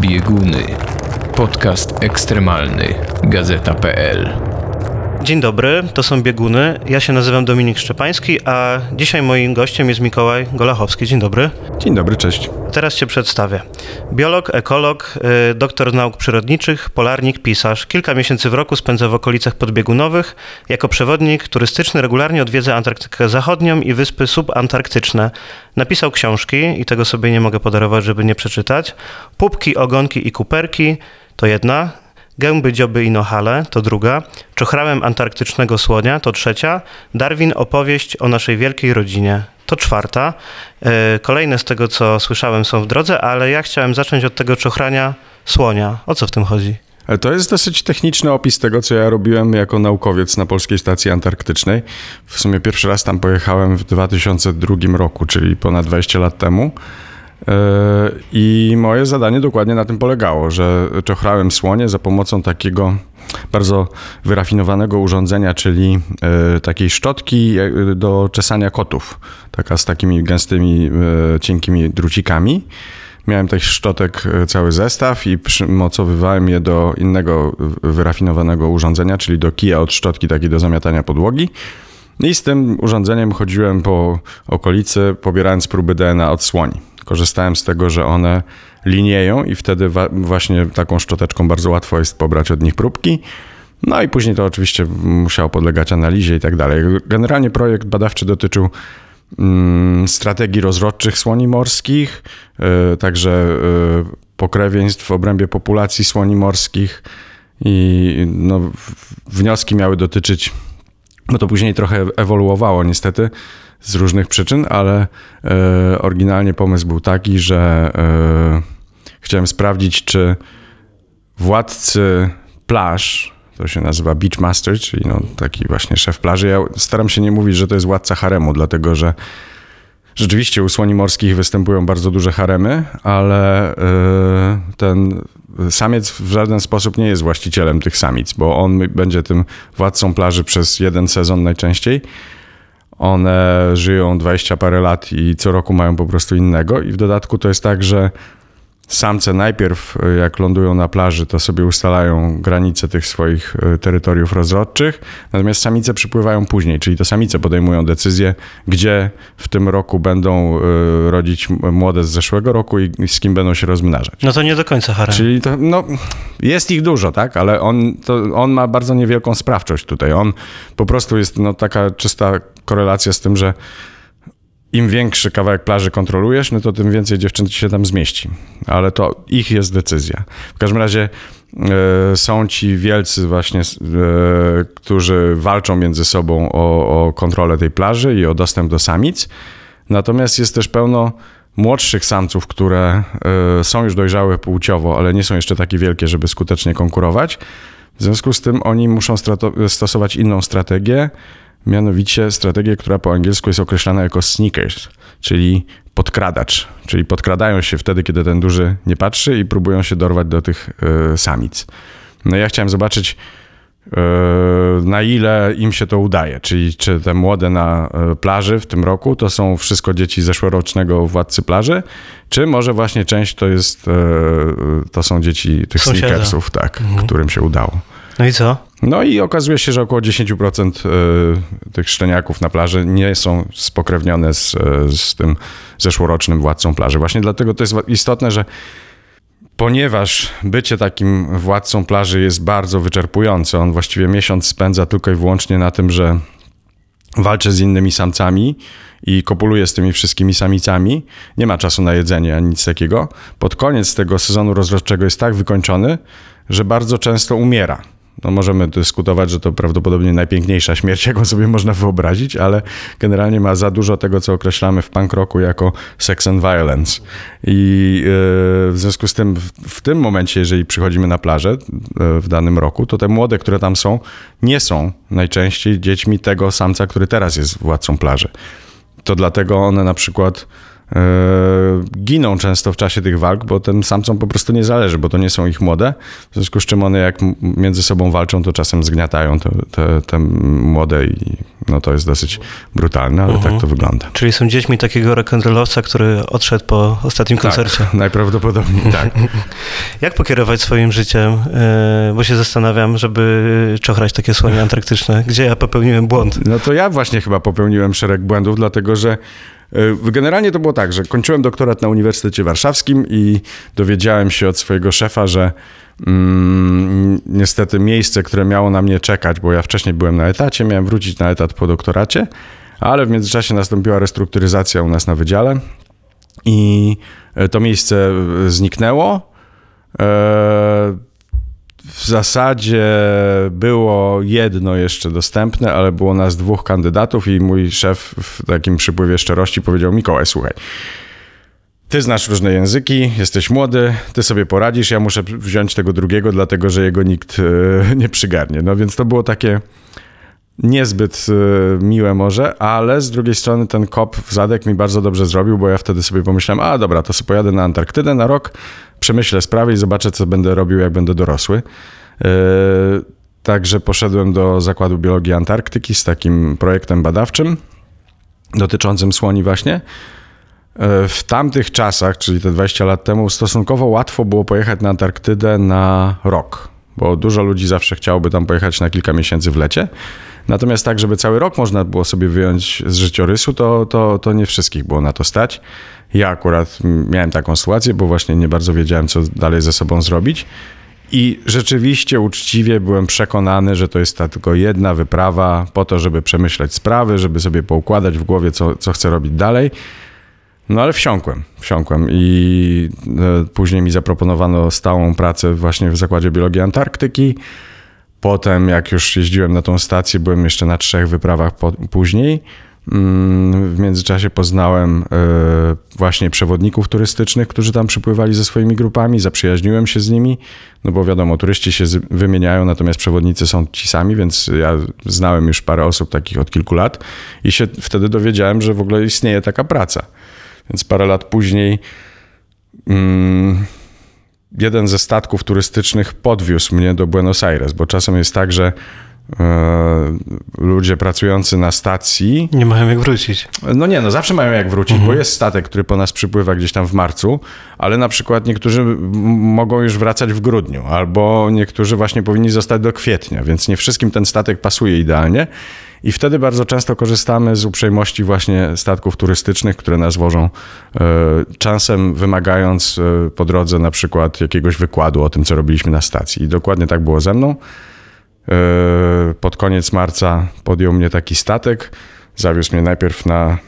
Bieguny. Podcast ekstremalny. Gazeta.pl. Dzień dobry, to są Bieguny. Ja się nazywam Dominik Szczepański, a dzisiaj moim gościem jest Mikołaj Golachowski. Dzień dobry. Dzień dobry, cześć. Teraz cię przedstawię. Biolog, ekolog, y, doktor nauk przyrodniczych, polarnik, pisarz. Kilka miesięcy w roku spędza w okolicach podbiegunowych. Jako przewodnik turystyczny regularnie odwiedza Antarktykę Zachodnią i wyspy subantarktyczne. Napisał książki i tego sobie nie mogę podarować, żeby nie przeczytać. Pupki, ogonki i kuperki to jedna. Gęby, dzioby i nohale to druga. Czochrałem antarktycznego słonia to trzecia. Darwin opowieść o naszej wielkiej rodzinie to czwarta. E, Kolejne z tego, co słyszałem, są w drodze, ale ja chciałem zacząć od tego czochrania słonia. O co w tym chodzi? To jest dosyć techniczny opis tego, co ja robiłem jako naukowiec na Polskiej Stacji Antarktycznej. W sumie pierwszy raz tam pojechałem w 2002 roku, czyli ponad 20 lat temu. E, I moje zadanie dokładnie na tym polegało, że czochrałem słonie za pomocą takiego bardzo wyrafinowanego urządzenia, czyli e, takiej szczotki e, do czesania kotów, taka z takimi gęstymi, e, cienkimi drucikami. Miałem tych szczotek cały zestaw i przymocowywałem je do innego wyrafinowanego urządzenia, czyli do kija od szczotki takiej do zamiatania podłogi. I z tym urządzeniem chodziłem po okolicy, pobierając próby DNA od słoni. Korzystałem z tego, że one linieją i wtedy właśnie taką szczoteczką bardzo łatwo jest pobrać od nich próbki. No i później to oczywiście musiało podlegać analizie i tak dalej. Generalnie projekt badawczy dotyczył mm, strategii rozrodczych słoni morskich, y, także y, pokrewieństw w obrębie populacji słoni morskich i no, wnioski miały dotyczyć bo to później trochę ewoluowało niestety z różnych przyczyn, ale e, oryginalnie pomysł był taki, że e, chciałem sprawdzić, czy władcy plaż, to się nazywa Beachmaster, czyli no, taki właśnie szef plaży. Ja staram się nie mówić, że to jest władca haremu, dlatego że Rzeczywiście u słoni morskich występują bardzo duże haremy, ale e, ten samiec w żaden sposób nie jest właścicielem tych samic, bo on będzie tym władcą plaży przez jeden sezon najczęściej. One żyją 20 parę lat i co roku mają po prostu innego. I w dodatku to jest tak, że samce najpierw, e, jak lądują na plaży, to sobie ustalają granice tych swoich e, terytoriów rozrodczych, natomiast samice przypływają później, czyli to samice podejmują decyzję, gdzie w tym roku będą e, rodzić młode z zeszłego roku i i z kim będą się rozmnażać. No to nie do końca harem. Czyli to, no, jest ich dużo, tak, ale on, to, on ma bardzo niewielką sprawczość tutaj. On po prostu jest no, taka czysta korelacja z tym, że im większy kawałek plaży kontrolujesz, no to tym więcej dziewczyn ci się tam zmieści. Ale to ich jest decyzja. W każdym razie e, są ci wielcy właśnie, e, którzy walczą między sobą o, o kontrolę tej plaży i o dostęp do samic. Natomiast jest też pełno młodszych samców, które e, są już dojrzałe płciowo, ale nie są jeszcze takie wielkie, żeby skutecznie konkurować. W związku z tym oni muszą stosować inną strategię, mianowicie strategię, która po angielsku jest określana jako sneakers, czyli podkradacz. Czyli podkradają się wtedy, kiedy ten duży nie patrzy i próbują się dorwać do tych e, samic. No ja chciałem zobaczyć, e, na ile im się to udaje. Czyli czy te młode na e, plaży w tym roku to są wszystko dzieci zeszłorocznego władcy plaży, czy może właśnie część to jest, to są dzieci tych Sąsiada. sneakersów, tak, którym się udało. No i co? No i okazuje się, że około 10% e, tych szczeniaków na plaży nie są spokrewnione z, e, z tym zeszłorocznym władcą plaży. Właśnie dlatego to jest istotne, że ponieważ bycie takim władcą plaży jest bardzo wyczerpujące, on właściwie miesiąc spędza tylko i wyłącznie na tym, że walczy z innymi samcami i kopuluje z tymi wszystkimi samicami. Nie ma czasu na jedzenie ani nic takiego. Pod koniec tego sezonu rozrodczego jest tak wykończony, że bardzo często umiera. No możemy dyskutować, że to prawdopodobnie najpiękniejsza śmierć, jaką sobie można wyobrazić, ale generalnie ma za dużo tego, co określamy w punk rocku jako sex and violence. I yy, w związku z tym, w, tym momencie, jeżeli przychodzimy na plażę yy, w danym roku, to te młode, które tam są, nie są najczęściej dziećmi tego samca, który teraz jest władcą plaży. To dlatego one na przykład e, giną często w czasie tych walk, bo tym samcom po prostu nie zależy, bo to nie są ich młode. W związku z czym one jak między sobą walczą, to czasem zgniatają te, te, te młode i no to jest dosyć brutalne, ale tak to wygląda. Czyli są dziećmi takiego rock'n'rollowca, który odszedł po ostatnim koncercie. Tak, najprawdopodobniej tak. Jak pokierować swoim życiem? E, Bo się zastanawiam, żeby czochrać takie słonie antarktyczne. Gdzie ja popełniłem błąd? No to ja właśnie chyba popełniłem szereg błędów, dlatego że generalnie to było tak, że kończyłem doktorat na Uniwersytecie Warszawskim i dowiedziałem się od swojego szefa, że mm, niestety miejsce, które miało na mnie czekać, bo ja wcześniej byłem na etacie, miałem wrócić na etat po doktoracie, ale w międzyczasie nastąpiła restrukturyzacja u nas na wydziale i e, to miejsce e, zniknęło. W zasadzie było jedno jeszcze dostępne, ale było nas dwóch kandydatów i mój szef w takim przypływie szczerości powiedział: Mikołaj, słuchaj, ty znasz różne języki, jesteś młody, ty sobie poradzisz, ja muszę wziąć tego drugiego, dlatego że jego nikt e, nie przygarnie. No więc to było takie niezbyt e, miłe może, ale z drugiej strony ten kop w zadek mi bardzo dobrze zrobił, bo ja wtedy sobie pomyślałem, a dobra, to sobie pojadę na Antarktydę na rok, przemyślę sprawy i zobaczę, co będę robił, jak będę dorosły. E, Także poszedłem do Zakładu Biologii Antarktyki z takim projektem badawczym dotyczącym słoni właśnie. E, W tamtych czasach, czyli te 20 lat temu, stosunkowo łatwo było pojechać na Antarktydę na rok, bo dużo ludzi zawsze chciałoby tam pojechać na kilka miesięcy w lecie. Natomiast tak, żeby cały rok można było sobie wyjąć z życiorysu, to, to, to nie wszystkich było na to stać. Ja akurat miałem taką sytuację, bo właśnie nie bardzo wiedziałem, co dalej ze sobą zrobić. I rzeczywiście uczciwie byłem przekonany, że to jest ta tylko jedna wyprawa po to, żeby przemyśleć sprawy, żeby sobie poukładać w głowie, co, co chcę robić dalej. No ale wsiąkłem, wsiąkłem i e, później mi zaproponowano stałą pracę właśnie w Zakładzie Biologii Antarktyki. Potem, jak już jeździłem na tą stację, byłem jeszcze na trzech wyprawach po, później. Mm, W międzyczasie poznałem e, właśnie przewodników turystycznych, którzy tam przypływali ze swoimi grupami, zaprzyjaźniłem się z nimi, no bo wiadomo, turyści się wymieniają, natomiast przewodnicy są ci sami, więc ja znałem już parę osób takich od kilku lat i się wtedy dowiedziałem, że w ogóle istnieje taka praca. Więc parę lat później mm, jeden ze statków turystycznych podwiózł mnie do Buenos Aires, bo czasem jest tak, że e, ludzie pracujący na stacji Nie mają jak wrócić. no nie, no zawsze mają jak wrócić, bo jest statek, który po nas przypływa gdzieś tam w marcu, ale na przykład niektórzy mogą już wracać w grudniu, albo niektórzy właśnie powinni zostać do kwietnia, więc nie wszystkim ten statek pasuje idealnie. I wtedy bardzo często korzystamy z uprzejmości właśnie statków turystycznych, które nas wożą, e, czasem wymagając e, po drodze na przykład jakiegoś wykładu o tym, co robiliśmy na stacji. I dokładnie tak było ze mną. E, Pod koniec marca podjął mnie taki statek. Zawiózł mnie najpierw na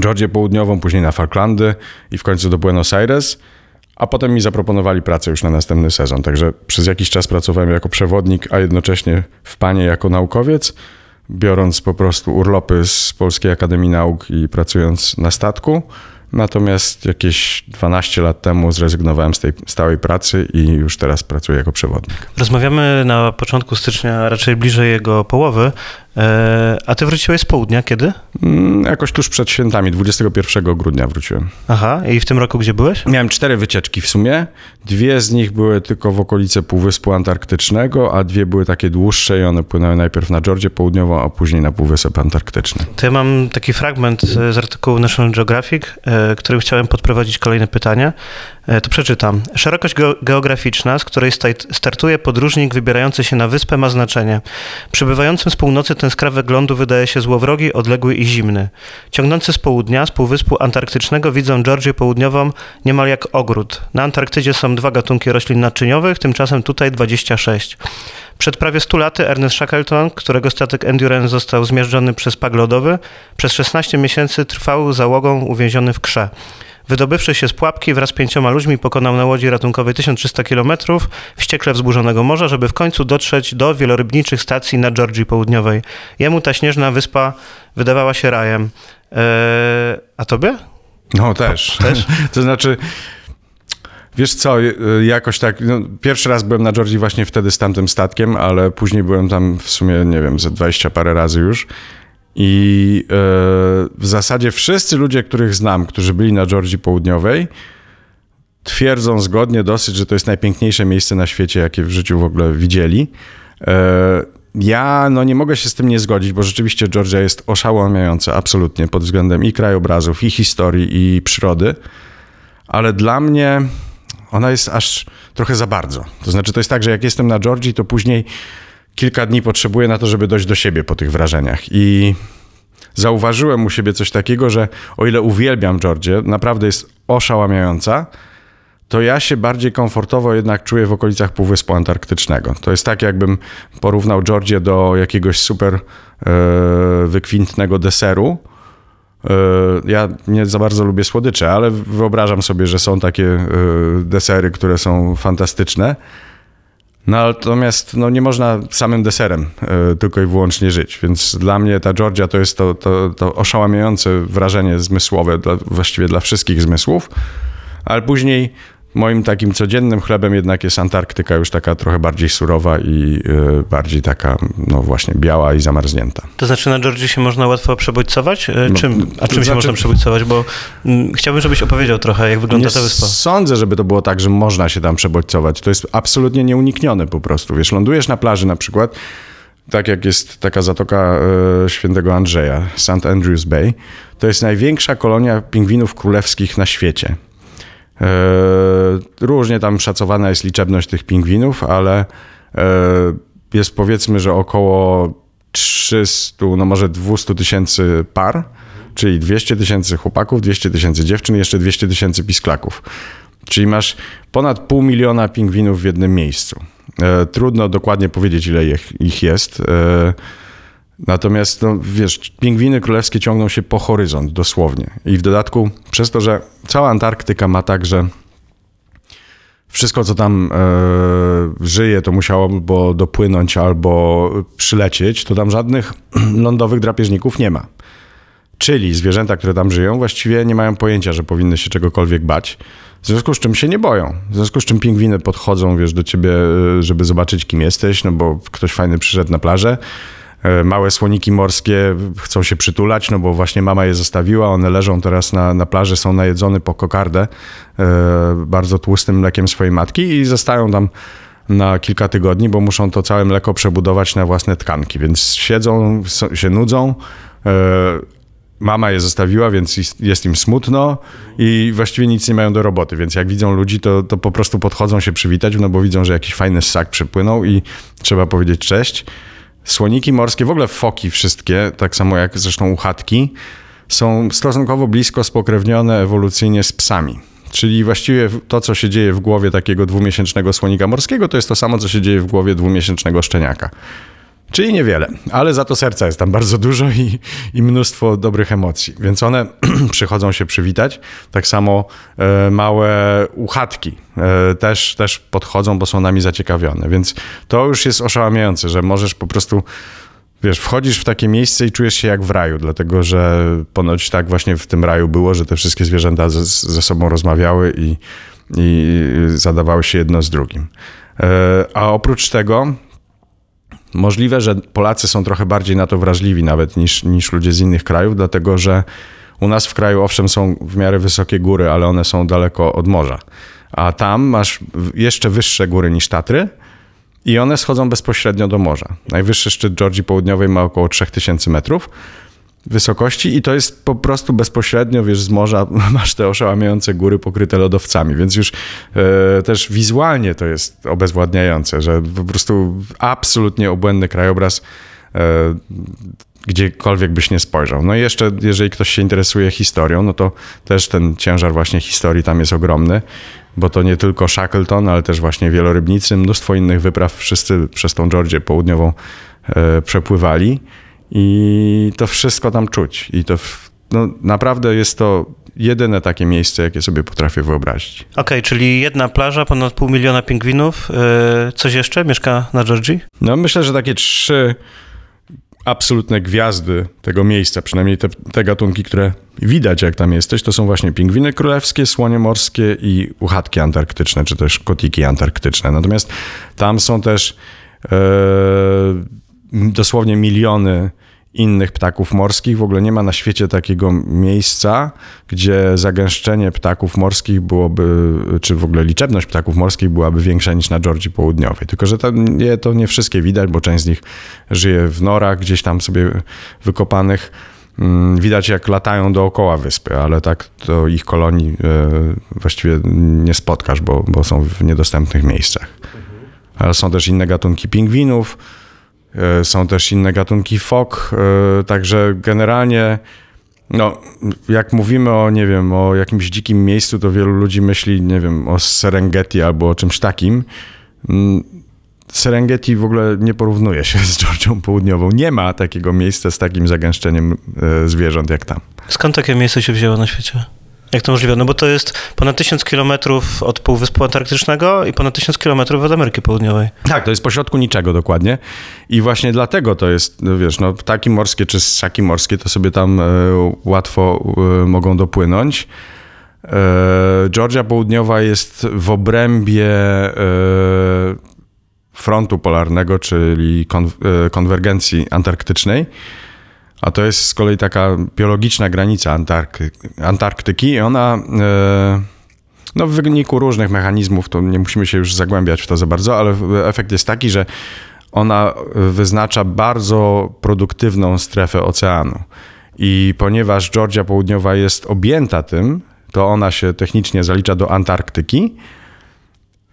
Georgię Południową, później na Falklandy i w końcu do Buenos Aires. A potem mi zaproponowali pracę już na następny sezon. Także przez jakiś czas pracowałem jako przewodnik, a jednocześnie w panie jako naukowiec, biorąc po prostu urlopy z Polskiej Akademii Nauk i pracując na statku. Natomiast jakieś 12 lat temu zrezygnowałem z tej stałej pracy i już teraz pracuję jako przewodnik. Rozmawiamy na początku stycznia, raczej bliżej jego połowy. E, A ty wróciłeś z południa kiedy? Mm, Jakoś tuż przed świętami, 21 grudnia wróciłem. Aha, i w tym roku gdzie byłeś? Miałem cztery wycieczki w sumie. Dwie z nich były tylko w okolice Półwyspu Antarktycznego, a dwie były takie dłuższe i one płynęły najpierw na Georgię Południową, a później na Półwysep Antarktyczny. To ja mam taki fragment z artykułu National Geographic, e, którym chciałem podprowadzić kolejne pytanie. E, To przeczytam. Szerokość geo- geograficzna, z której startuje podróżnik wybierający się na wyspę ma znaczenie. Przybywającym z północy ten skrawek lądu wydaje się złowrogi, odległy i zimny. Ciągnący z południa, z Półwyspu Antarktycznego widzą Georgię Południową niemal jak ogród. Na Antarktydzie są dwa gatunki roślin naczyniowych, tymczasem tutaj 26. Przed prawie 100 laty Ernest Shackleton, którego statek Endurance został zmiażdżony przez pag lodowy, przez 16 miesięcy trwał załogą uwięziony w krze. Wydobywszy się z pułapki wraz z pięcioma ludźmi pokonał na łodzi ratunkowej 1300 km wściekle wzburzonego morza, żeby w końcu dotrzeć do wielorybniczych stacji na Georgii Południowej. Jemu ta śnieżna wyspa wydawała się rajem. Eee, a tobie? No też. Też? to znaczy, wiesz co, y, jakoś tak, no, pierwszy raz byłem na Georgii właśnie wtedy z tamtym statkiem, ale później byłem tam w sumie, nie wiem, ze 20 parę razy już. I e, w zasadzie wszyscy ludzie, których znam, którzy byli na Georgii Południowej, twierdzą zgodnie dosyć, że to jest najpiękniejsze miejsce na świecie, jakie w życiu w ogóle widzieli. E, ja no, nie mogę się z tym nie zgodzić, bo rzeczywiście Georgia jest oszałamiająca absolutnie pod względem i krajobrazów, i historii, i przyrody, ale dla mnie ona jest aż trochę za bardzo. To znaczy, to jest tak, że jak jestem na Georgii, to później kilka dni potrzebuję na to, żeby dojść do siebie po tych wrażeniach. I zauważyłem u siebie coś takiego, że o ile uwielbiam Georgię, naprawdę jest oszałamiająca, to ja się bardziej komfortowo jednak czuję w okolicach Półwyspu Antarktycznego. To jest tak, jakbym porównał Georgię do jakiegoś super e, wykwintnego deseru. E, ja nie za bardzo lubię słodycze, ale wyobrażam sobie, że są takie e, desery, które są fantastyczne. No, natomiast no, nie można samym deserem e, tylko i wyłącznie żyć, więc dla mnie ta Georgia to jest to, to, to oszałamiające wrażenie zmysłowe, dla, właściwie dla wszystkich zmysłów, ale później moim takim codziennym chlebem jednak jest Antarktyka już taka trochę bardziej surowa i e, bardziej taka, no właśnie, biała i zamarznięta. To znaczy na Georgii się można łatwo przebodźcować? E, No, Czym, a czym się znaczy- można przebodźcować? Bo mm, chciałbym, żebyś opowiedział trochę, jak wygląda Nie ta wyspa. sądzę, żeby to było tak, że można się tam przebodźcować. To jest absolutnie nieuniknione po prostu. Wiesz, lądujesz na plaży na przykład, tak jak jest taka zatoka e, świętego Andrzeja, St. Andrews Bay, to jest największa kolonia pingwinów królewskich na świecie. E, różnie tam szacowana jest liczebność tych pingwinów, ale e, jest powiedzmy, że około 300, no może 200 tysięcy par, czyli 200 tysięcy chłopaków, 200 tysięcy dziewczyn jeszcze 200 tysięcy pisklaków. Czyli masz ponad pół miliona pingwinów w jednym miejscu. E, trudno dokładnie powiedzieć, ile ich jest. Natomiast, no, wiesz, pingwiny królewskie ciągną się po horyzont, dosłownie. I w dodatku, przez to, że cała Antarktyka ma tak, że wszystko, co tam e, żyje, to musiało dopłynąć albo przylecieć, to tam żadnych lądowych drapieżników nie ma. Czyli zwierzęta, które tam żyją, właściwie nie mają pojęcia, że powinny się czegokolwiek bać. W związku z czym się nie boją. W związku z czym pingwiny podchodzą, wiesz, do ciebie, e, żeby zobaczyć, kim jesteś, no bo ktoś fajny przyszedł na plażę. E, Małe słoniki morskie chcą się przytulać, no bo właśnie mama je zostawiła. One leżą teraz na, na plaży, są najedzone po kokardę e, bardzo tłustym mlekiem swojej matki i zostają tam na kilka tygodni, bo muszą to całe mleko przebudować na własne tkanki. Więc siedzą, się nudzą. e, Mama je zostawiła, więc jest im smutno i właściwie nic nie mają do roboty. Więc jak widzą ludzi, to, to po prostu podchodzą się przywitać, no bo widzą, że jakiś fajny ssak przypłynął i trzeba powiedzieć cześć. Słoniki morskie, w ogóle foki wszystkie, tak samo jak zresztą uchatki, są stosunkowo blisko spokrewnione ewolucyjnie z psami. Czyli właściwie to, co się dzieje w głowie takiego dwumiesięcznego słonika morskiego, to jest to samo, co się dzieje w głowie dwumiesięcznego szczeniaka. Czyli niewiele, ale za to serca jest tam bardzo dużo i, i mnóstwo dobrych emocji. Więc one przychodzą się przywitać. Tak samo e, małe uchatki e, też, też podchodzą, bo są nami zaciekawione. Więc to już jest oszałamiające, że możesz po prostu Wiesz, wchodzisz w takie miejsce i czujesz się jak w raju, dlatego że ponoć tak właśnie w tym raju było, że te wszystkie zwierzęta ze, ze sobą rozmawiały i, i zadawały się jedno z drugim. E, A oprócz tego możliwe, że Polacy są trochę bardziej na to wrażliwi nawet niż, niż ludzie z innych krajów, dlatego że u nas w kraju owszem są w miarę wysokie góry, ale one są daleko od morza. A tam masz jeszcze wyższe góry niż Tatry, i one schodzą bezpośrednio do morza. Najwyższy szczyt Georgii Południowej ma około 3000 metrów wysokości i to jest po prostu bezpośrednio, wiesz, z morza masz te oszałamiające góry pokryte lodowcami, więc już e, też wizualnie to jest obezwładniające, że po prostu absolutnie obłędny krajobraz e, gdziekolwiek byś nie spojrzał. No i jeszcze, jeżeli ktoś się interesuje historią, no to też ten ciężar właśnie historii tam jest ogromny, bo to nie tylko Shackleton, ale też właśnie wielorybnicy, mnóstwo innych wypraw, wszyscy przez tą Georgię południową e, przepływali i to wszystko tam czuć. I to no, naprawdę jest to jedyne takie miejsce, jakie sobie potrafię wyobrazić. Okej, czyli jedna plaża, ponad pół miliona pingwinów. E, Coś jeszcze mieszka na Georgii? No myślę, że takie trzy absolutne gwiazdy tego miejsca, przynajmniej te, te gatunki, które widać jak tam jesteś, to są właśnie pingwiny królewskie, słonie morskie i uchatki antarktyczne, czy też kotiki antarktyczne. Natomiast tam są też e, dosłownie miliony innych ptaków morskich. W ogóle nie ma na świecie takiego miejsca, gdzie zagęszczenie ptaków morskich byłoby, czy w ogóle liczebność ptaków morskich byłaby większa niż na Georgii Południowej. Tylko, że to nie, to nie wszystkie widać, bo część z nich żyje w norach gdzieś tam sobie wykopanych. Mm, Widać, jak latają dookoła wyspy, ale tak to ich kolonii e, właściwie nie spotkasz, bo, bo są w niedostępnych miejscach. Ale są też inne gatunki pingwinów, są też inne gatunki fok, e, także generalnie no, jak mówimy o, nie wiem, o jakimś dzikim miejscu, to wielu ludzi myśli, nie wiem, o Serengeti albo o czymś takim. Mm, Serengeti w ogóle nie porównuje się z Georgią Południową. Nie ma takiego miejsca z takim zagęszczeniem e, zwierząt jak tam. Skąd takie miejsce się wzięło na świecie? Jak to możliwe? No bo to jest ponad 1000 kilometrów od Półwyspu Antarktycznego i ponad 1000 kilometrów od Ameryki Południowej. Tak, to jest pośrodku niczego dokładnie. I właśnie dlatego to jest, no wiesz, no ptaki morskie czy ssaki morskie to sobie tam e, łatwo e, mogą dopłynąć. E, Georgia Południowa jest w obrębie frontu polarnego, czyli kon, e, konwergencji antarktycznej. A to jest z kolei taka biologiczna granica Antarkty, Antarktyki i ona e, no w wyniku różnych mechanizmów, to nie musimy się już zagłębiać w to za bardzo, ale efekt jest taki, że ona wyznacza bardzo produktywną strefę oceanu. I ponieważ Georgia Południowa jest objęta tym, to ona się technicznie zalicza do Antarktyki.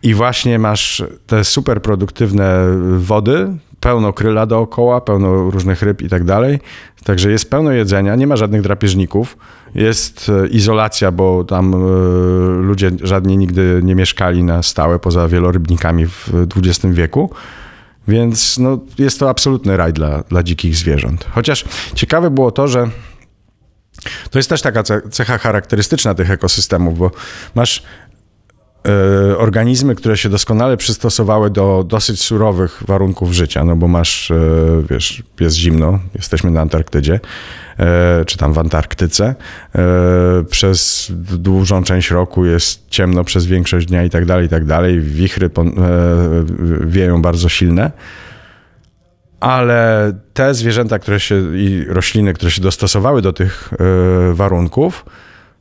I właśnie masz te super produktywne wody, pełno kryla dookoła, pełno różnych ryb i tak dalej. Także jest pełno jedzenia, nie ma żadnych drapieżników. Jest e, izolacja, bo tam e, ludzie żadni nigdy nie mieszkali na stałe poza wielorybnikami w XX wieku. Więc no, jest to absolutny raj dla, dla dzikich zwierząt. Chociaż ciekawe było to, że to jest też taka ce- cecha charakterystyczna tych ekosystemów, bo masz e, organizmy, które się doskonale przystosowały do dosyć surowych warunków życia, no bo masz, e, wiesz, jest zimno, jesteśmy na Antarktydzie, e, czy tam w Antarktyce, e, przez dużą część roku jest ciemno przez większość dnia i tak dalej, i tak dalej, wichry e, wieją bardzo silne, ale te zwierzęta, które się i rośliny, które się dostosowały do tych e, warunków,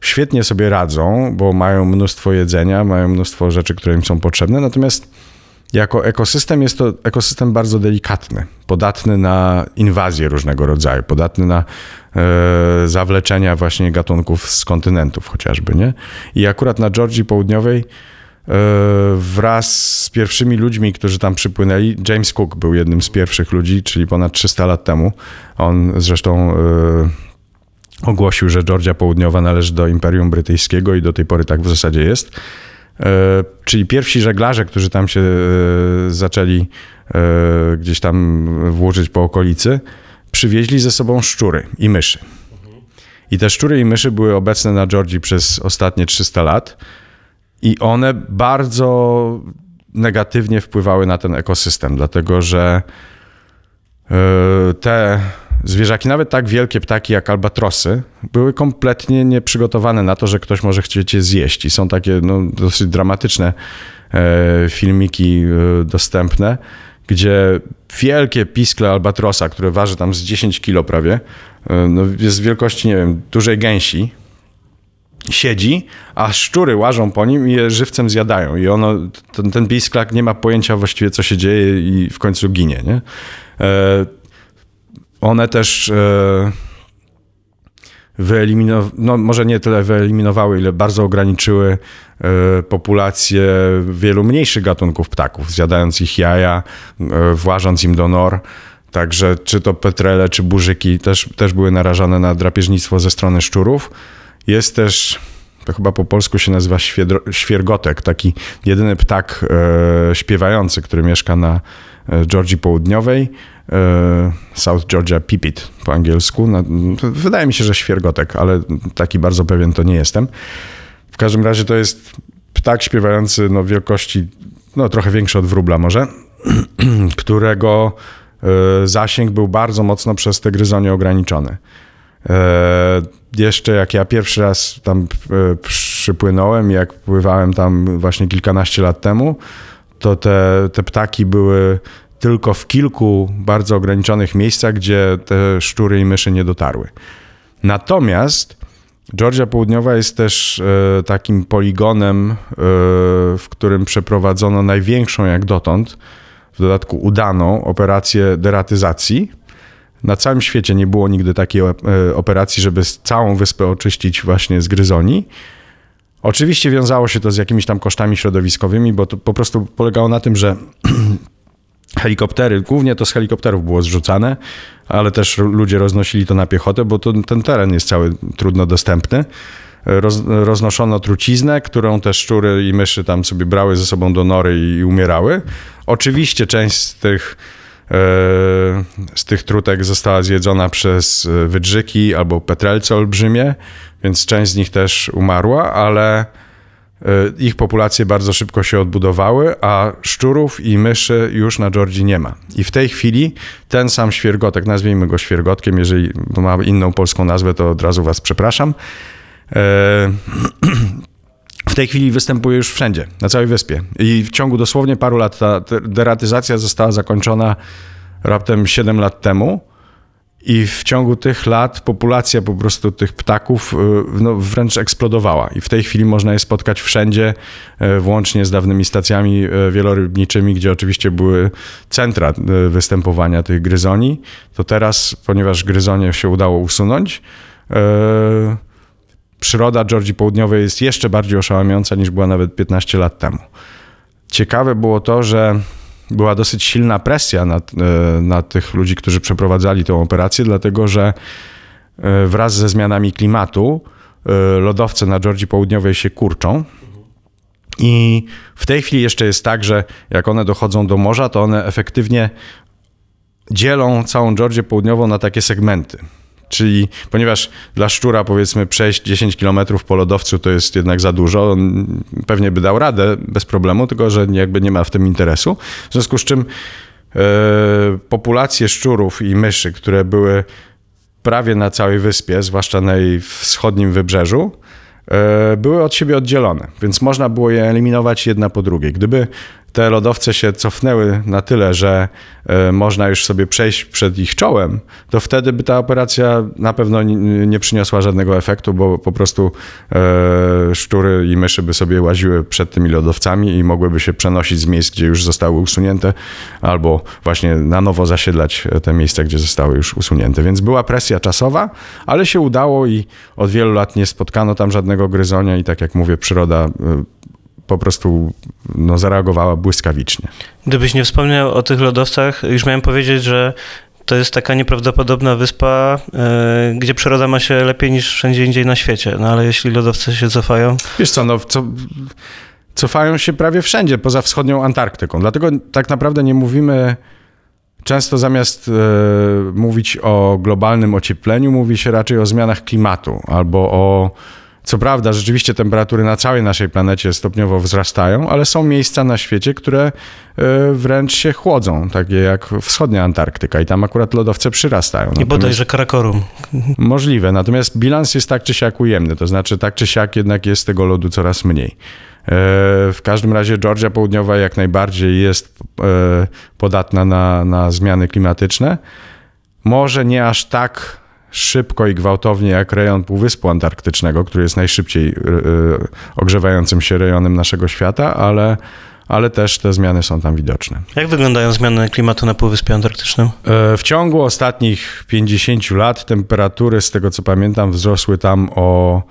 świetnie sobie radzą, bo mają mnóstwo jedzenia, mają mnóstwo rzeczy, które im są potrzebne. Natomiast jako ekosystem jest to ekosystem bardzo delikatny, podatny na inwazje różnego rodzaju, podatny na e, zawleczenia właśnie gatunków z kontynentów chociażby, nie? I akurat na Georgii Południowej e, wraz z pierwszymi ludźmi, którzy tam przypłynęli, James Cook był jednym z pierwszych ludzi, czyli ponad 300 lat temu. On zresztą e, ogłosił, że Georgia Południowa należy do Imperium Brytyjskiego i do tej pory tak w zasadzie jest. E, Czyli pierwsi żeglarze, którzy tam się e, zaczęli e, gdzieś tam włożyć po okolicy, przywieźli ze sobą szczury i myszy. I te szczury i myszy były obecne na Georgii przez ostatnie 300 lat i one bardzo negatywnie wpływały na ten ekosystem, dlatego że te zwierzaki, nawet tak wielkie ptaki jak albatrosy, były kompletnie nieprzygotowane na to, że ktoś może chcieć je zjeść. I są takie no, dosyć dramatyczne e, filmiki e, dostępne, gdzie wielkie piskle albatrosa, które waży tam z 10 kilo prawie, e, no, jest wielkości, nie wiem, dużej gęsi, siedzi, a szczury łażą po nim i je żywcem zjadają. I ono, ten, ten pisklak nie ma pojęcia właściwie, co się dzieje i w końcu ginie. Nie? One też e, wyeliminowały, no może nie tyle wyeliminowały, ile bardzo ograniczyły e, populację wielu mniejszych gatunków ptaków, zjadając ich jaja, e, włażąc im do nor. Także czy to petrele, czy burzyki też, też były narażone na drapieżnictwo ze strony szczurów. Jest też, to chyba po polsku się nazywa świedro, świergotek, taki jedyny ptak e, śpiewający, który mieszka na Georgii Południowej. E, South Georgia Pipit po angielsku. No, wydaje mi się, że świergotek, ale taki bardzo pewien to nie jestem. W każdym razie to jest ptak śpiewający no, wielkości no, trochę większy od wróbla może, którego e, zasięg był bardzo mocno przez te gryzonie ograniczony. E, jeszcze jak ja pierwszy raz tam przypłynąłem, jak pływałem tam właśnie kilkanaście lat temu, to te, te ptaki były tylko w kilku bardzo ograniczonych miejscach, gdzie te szczury i myszy nie dotarły. Natomiast Georgia Południowa jest też e, takim poligonem, e, w którym przeprowadzono największą jak dotąd, w dodatku udaną operację deratyzacji. Na całym świecie nie było nigdy takiej e, operacji, żeby całą wyspę oczyścić właśnie z gryzoni. Oczywiście wiązało się to z jakimiś tam kosztami środowiskowymi, bo to po prostu polegało na tym, że helikoptery, głównie to z helikopterów było zrzucane, ale też ludzie roznosili to na piechotę, bo to, ten teren jest cały trudno dostępny. Roz, roznoszono truciznę, którą te szczury i myszy tam sobie brały ze sobą do nory i, i umierały. Oczywiście część z tych, e, z tych trutek została zjedzona przez wydrzyki albo petrelce olbrzymie, więc część z nich też umarła, ale E, ich populacje bardzo szybko się odbudowały, a szczurów i myszy już na Georgii nie ma. I w tej chwili ten sam świergotek, nazwijmy go świergotkiem, jeżeli ma inną polską nazwę, to od razu was przepraszam. E, w tej chwili występuje już wszędzie, na całej wyspie. I w ciągu dosłownie paru lat ta deratyzacja została zakończona raptem 7 lat temu. I w ciągu tych lat populacja po prostu tych ptaków y, no, wręcz eksplodowała. I w tej chwili można je spotkać wszędzie, y, włącznie z dawnymi stacjami y, wielorybniczymi, gdzie oczywiście były centra występowania tych gryzoni. To teraz, ponieważ gryzonie się udało usunąć, przyroda Georgii Południowej jest jeszcze bardziej oszałamiająca niż była nawet 15 lat temu. Ciekawe było to, że była dosyć silna presja na, e, na tych ludzi, którzy przeprowadzali tę operację, dlatego że e, wraz ze zmianami klimatu e, lodowce na Georgii Południowej się kurczą. I w tej chwili jeszcze jest tak, że jak one dochodzą do morza, to one efektywnie dzielą całą Georgię Południową na takie segmenty. Czyli ponieważ dla szczura powiedzmy przejść 10 km po lodowcu to jest jednak za dużo, on pewnie by dał radę bez problemu, tylko że jakby nie ma w tym interesu. W związku z czym e, populacje szczurów i myszy, które były prawie na całej wyspie, zwłaszcza na jej wschodnim wybrzeżu, e, były od siebie oddzielone, więc można było je eliminować jedna po drugiej. Gdyby te lodowce się cofnęły na tyle, że e, można już sobie przejść przed ich czołem, to wtedy by ta operacja na pewno nie przyniosła żadnego efektu, bo po prostu e, szczury i myszy by sobie łaziły przed tymi lodowcami i mogłyby się przenosić z miejsc, gdzie już zostały usunięte, albo właśnie na nowo zasiedlać te miejsca, gdzie zostały już usunięte. Więc była presja czasowa, ale się udało i od wielu lat nie spotkano tam żadnego gryzonia i tak jak mówię, przyroda e, po prostu no, zareagowała błyskawicznie. Gdybyś nie wspomniał o tych lodowcach, już miałem powiedzieć, że to jest taka nieprawdopodobna wyspa, yy, gdzie przyroda ma się lepiej niż wszędzie indziej na świecie. No ale jeśli lodowce się cofają. Wiesz co, no co, cofają się prawie wszędzie poza wschodnią Antarktyką. Dlatego tak naprawdę nie mówimy. Często zamiast yy, mówić o globalnym ociepleniu, mówi się raczej o zmianach klimatu albo o co prawda, rzeczywiście temperatury na całej naszej planecie stopniowo wzrastają, ale są miejsca na świecie, które e, wręcz się chłodzą, takie jak wschodnia Antarktyka i tam akurat lodowce przyrastają. I bodajże Karakorum. Możliwe, natomiast bilans jest tak czy siak ujemny, to znaczy tak czy siak jednak jest tego lodu coraz mniej. E, w każdym razie Georgia Południowa jak najbardziej jest e, podatna na, na zmiany klimatyczne. Może nie aż tak szybko i gwałtownie jak rejon Półwyspu Antarktycznego, który jest najszybciej y, y, ogrzewającym się rejonem naszego świata, ale, ale też te zmiany są tam widoczne. Jak wyglądają zmiany klimatu na Półwyspie Antarktycznym? E, w ciągu ostatnich 50 lat temperatury, z tego co pamiętam, wzrosły tam o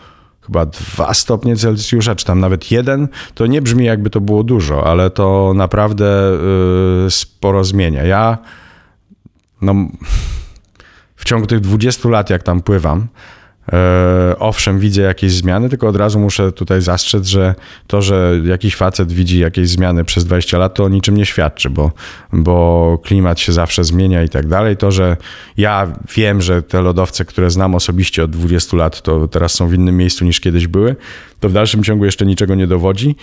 chyba 2 stopnie Celsjusza, czy tam nawet jeden, to nie brzmi jakby to było dużo, ale to naprawdę y, sporo zmienia. Ja no w ciągu tych 20 lat, jak tam pływam, e, owszem, widzę jakieś zmiany, tylko od razu muszę tutaj zastrzec, że to, że jakiś facet widzi jakieś zmiany przez 20 lat, to o niczym nie świadczy, bo, bo klimat się zawsze zmienia i tak dalej. To, że ja wiem, że te lodowce, które znam osobiście od 20 lat, to teraz są w innym miejscu niż kiedyś były, to w dalszym ciągu jeszcze niczego nie dowodzi.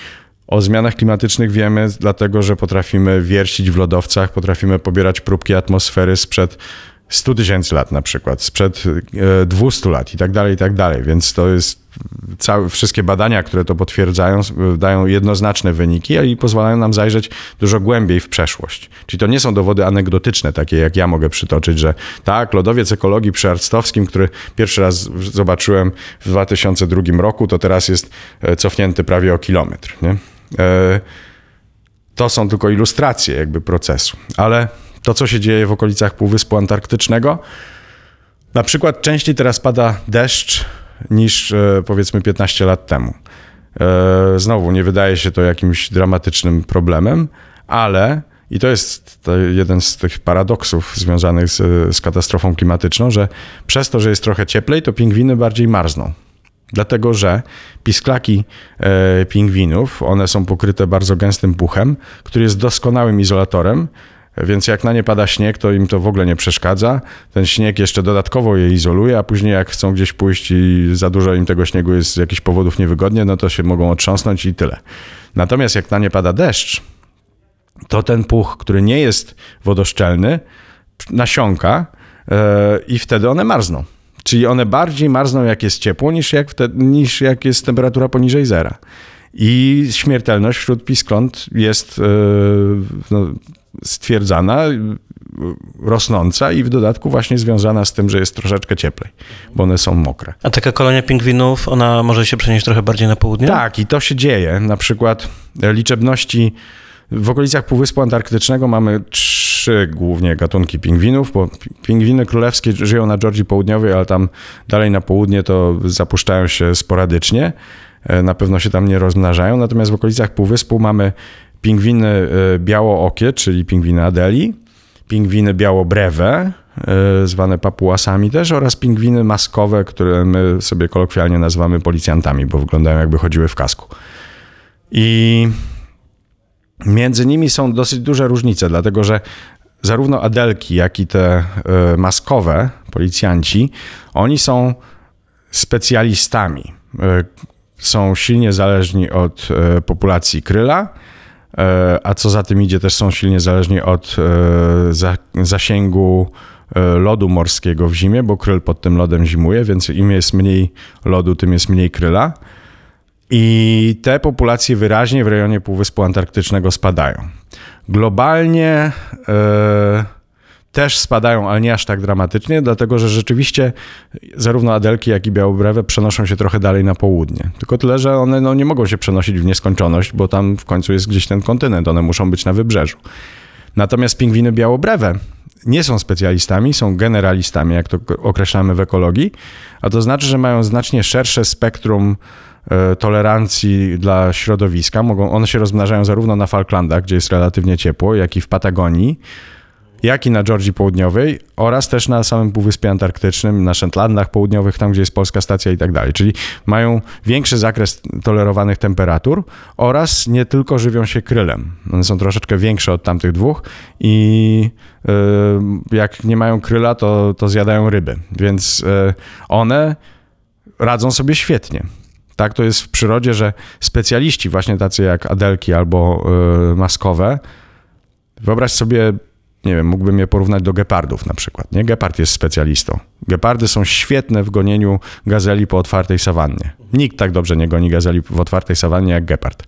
O zmianach klimatycznych wiemy, dlatego że potrafimy wiercić w lodowcach, potrafimy pobierać próbki atmosfery sprzed 100 tysięcy lat na przykład, sprzed e, 200 lat i tak dalej, i tak dalej. Więc to jest całe, wszystkie badania, które to potwierdzają, dają jednoznaczne wyniki i pozwalają nam zajrzeć dużo głębiej w przeszłość. Czyli to nie są dowody anegdotyczne, takie jak ja mogę przytoczyć, że tak, lodowiec ekologii przy Arctowskim, który pierwszy raz zobaczyłem w 2002 roku, to teraz jest e, cofnięty prawie o kilometr. Nie? E, to są tylko ilustracje jakby procesu. Ale to, co się dzieje w okolicach Półwyspu Antarktycznego, na przykład częściej teraz pada deszcz niż e, powiedzmy 15 lat temu. E, Znowu, nie wydaje się to jakimś dramatycznym problemem, ale i to jest jeden z tych paradoksów związanych z, z katastrofą klimatyczną, że przez to, że jest trochę cieplej, to pingwiny bardziej marzną. Dlatego, że pisklaki e, pingwinów, one są pokryte bardzo gęstym puchem, który jest doskonałym izolatorem, więc jak na nie pada śnieg, to im to w ogóle nie przeszkadza. Ten śnieg jeszcze dodatkowo je izoluje, a później jak chcą gdzieś pójść i za dużo im tego śniegu jest z jakichś powodów niewygodnie, no to się mogą otrząsnąć i tyle. Natomiast jak na nie pada deszcz, to ten puch, który nie jest wodoszczelny, nasiąka e, i wtedy one marzną. Czyli one bardziej marzną, jak jest ciepło, niż jak, wtedy, niż jak jest temperatura poniżej zera. I śmiertelność wśród piskląt jest e, no, stwierdzana, rosnąca i w dodatku właśnie związana z tym, że jest troszeczkę cieplej, bo one są mokre. A taka kolonia pingwinów, ona może się przenieść trochę bardziej na południe? Tak, i to się dzieje. Na przykład e, liczebności w okolicach Półwyspu Antarktycznego mamy trzy głównie gatunki pingwinów, bo pi- pingwiny królewskie żyją na Georgii Południowej, ale tam dalej na południe to zapuszczają się sporadycznie. E, Na pewno się tam nie rozmnażają. Natomiast w okolicach Półwyspu mamy pingwiny e, białookie, czyli pingwiny Adeli, pingwiny białobrewe, e, zwane papułasami też, oraz pingwiny maskowe, które my sobie kolokwialnie nazywamy policjantami, bo wyglądają jakby chodziły w kasku. I między nimi są dosyć duże różnice, dlatego że zarówno adelki, jak i te e, maskowe policjanci, oni są specjalistami. Są silnie zależni od populacji kryla, a co za tym idzie, też są silnie zależni od e, za- zasięgu e, lodu morskiego w zimie, bo kryl pod tym lodem zimuje, więc im jest mniej lodu, tym jest mniej kryla. I te populacje wyraźnie w rejonie Półwyspu Antarktycznego spadają. Globalnie e, też spadają, ale nie aż tak dramatycznie, dlatego że rzeczywiście zarówno adelki, jak i białobrewe przenoszą się trochę dalej na południe. Tylko tyle, że one no, nie mogą się przenosić w nieskończoność, bo tam w końcu jest gdzieś ten kontynent, one muszą być na wybrzeżu. Natomiast pingwiny białobrewe nie są specjalistami, są generalistami, jak to określamy w ekologii, a to znaczy, że mają znacznie szersze spektrum e, tolerancji dla środowiska. Mogą, one się rozmnażają zarówno na Falklandach, gdzie jest relatywnie ciepło, jak i w Patagonii, jak i na Georgii Południowej oraz też na samym Półwyspie Antarktycznym, na Shetlandach Południowych, tam gdzie jest polska stacja i tak dalej. Czyli mają większy zakres tolerowanych temperatur oraz nie tylko żywią się krylem. One są troszeczkę większe od tamtych dwóch i y, jak nie mają kryla, to, to zjadają ryby. Więc y, one radzą sobie świetnie. Tak to jest w przyrodzie, że specjaliści, właśnie tacy jak adelki albo y, maskowe, wyobraź sobie nie wiem, mógłbym je porównać do gepardów na przykład. Nie? Gepard jest specjalistą. Gepardy są świetne w gonieniu gazeli po otwartej sawannie. Nikt tak dobrze nie goni gazeli w otwartej sawannie jak gepard.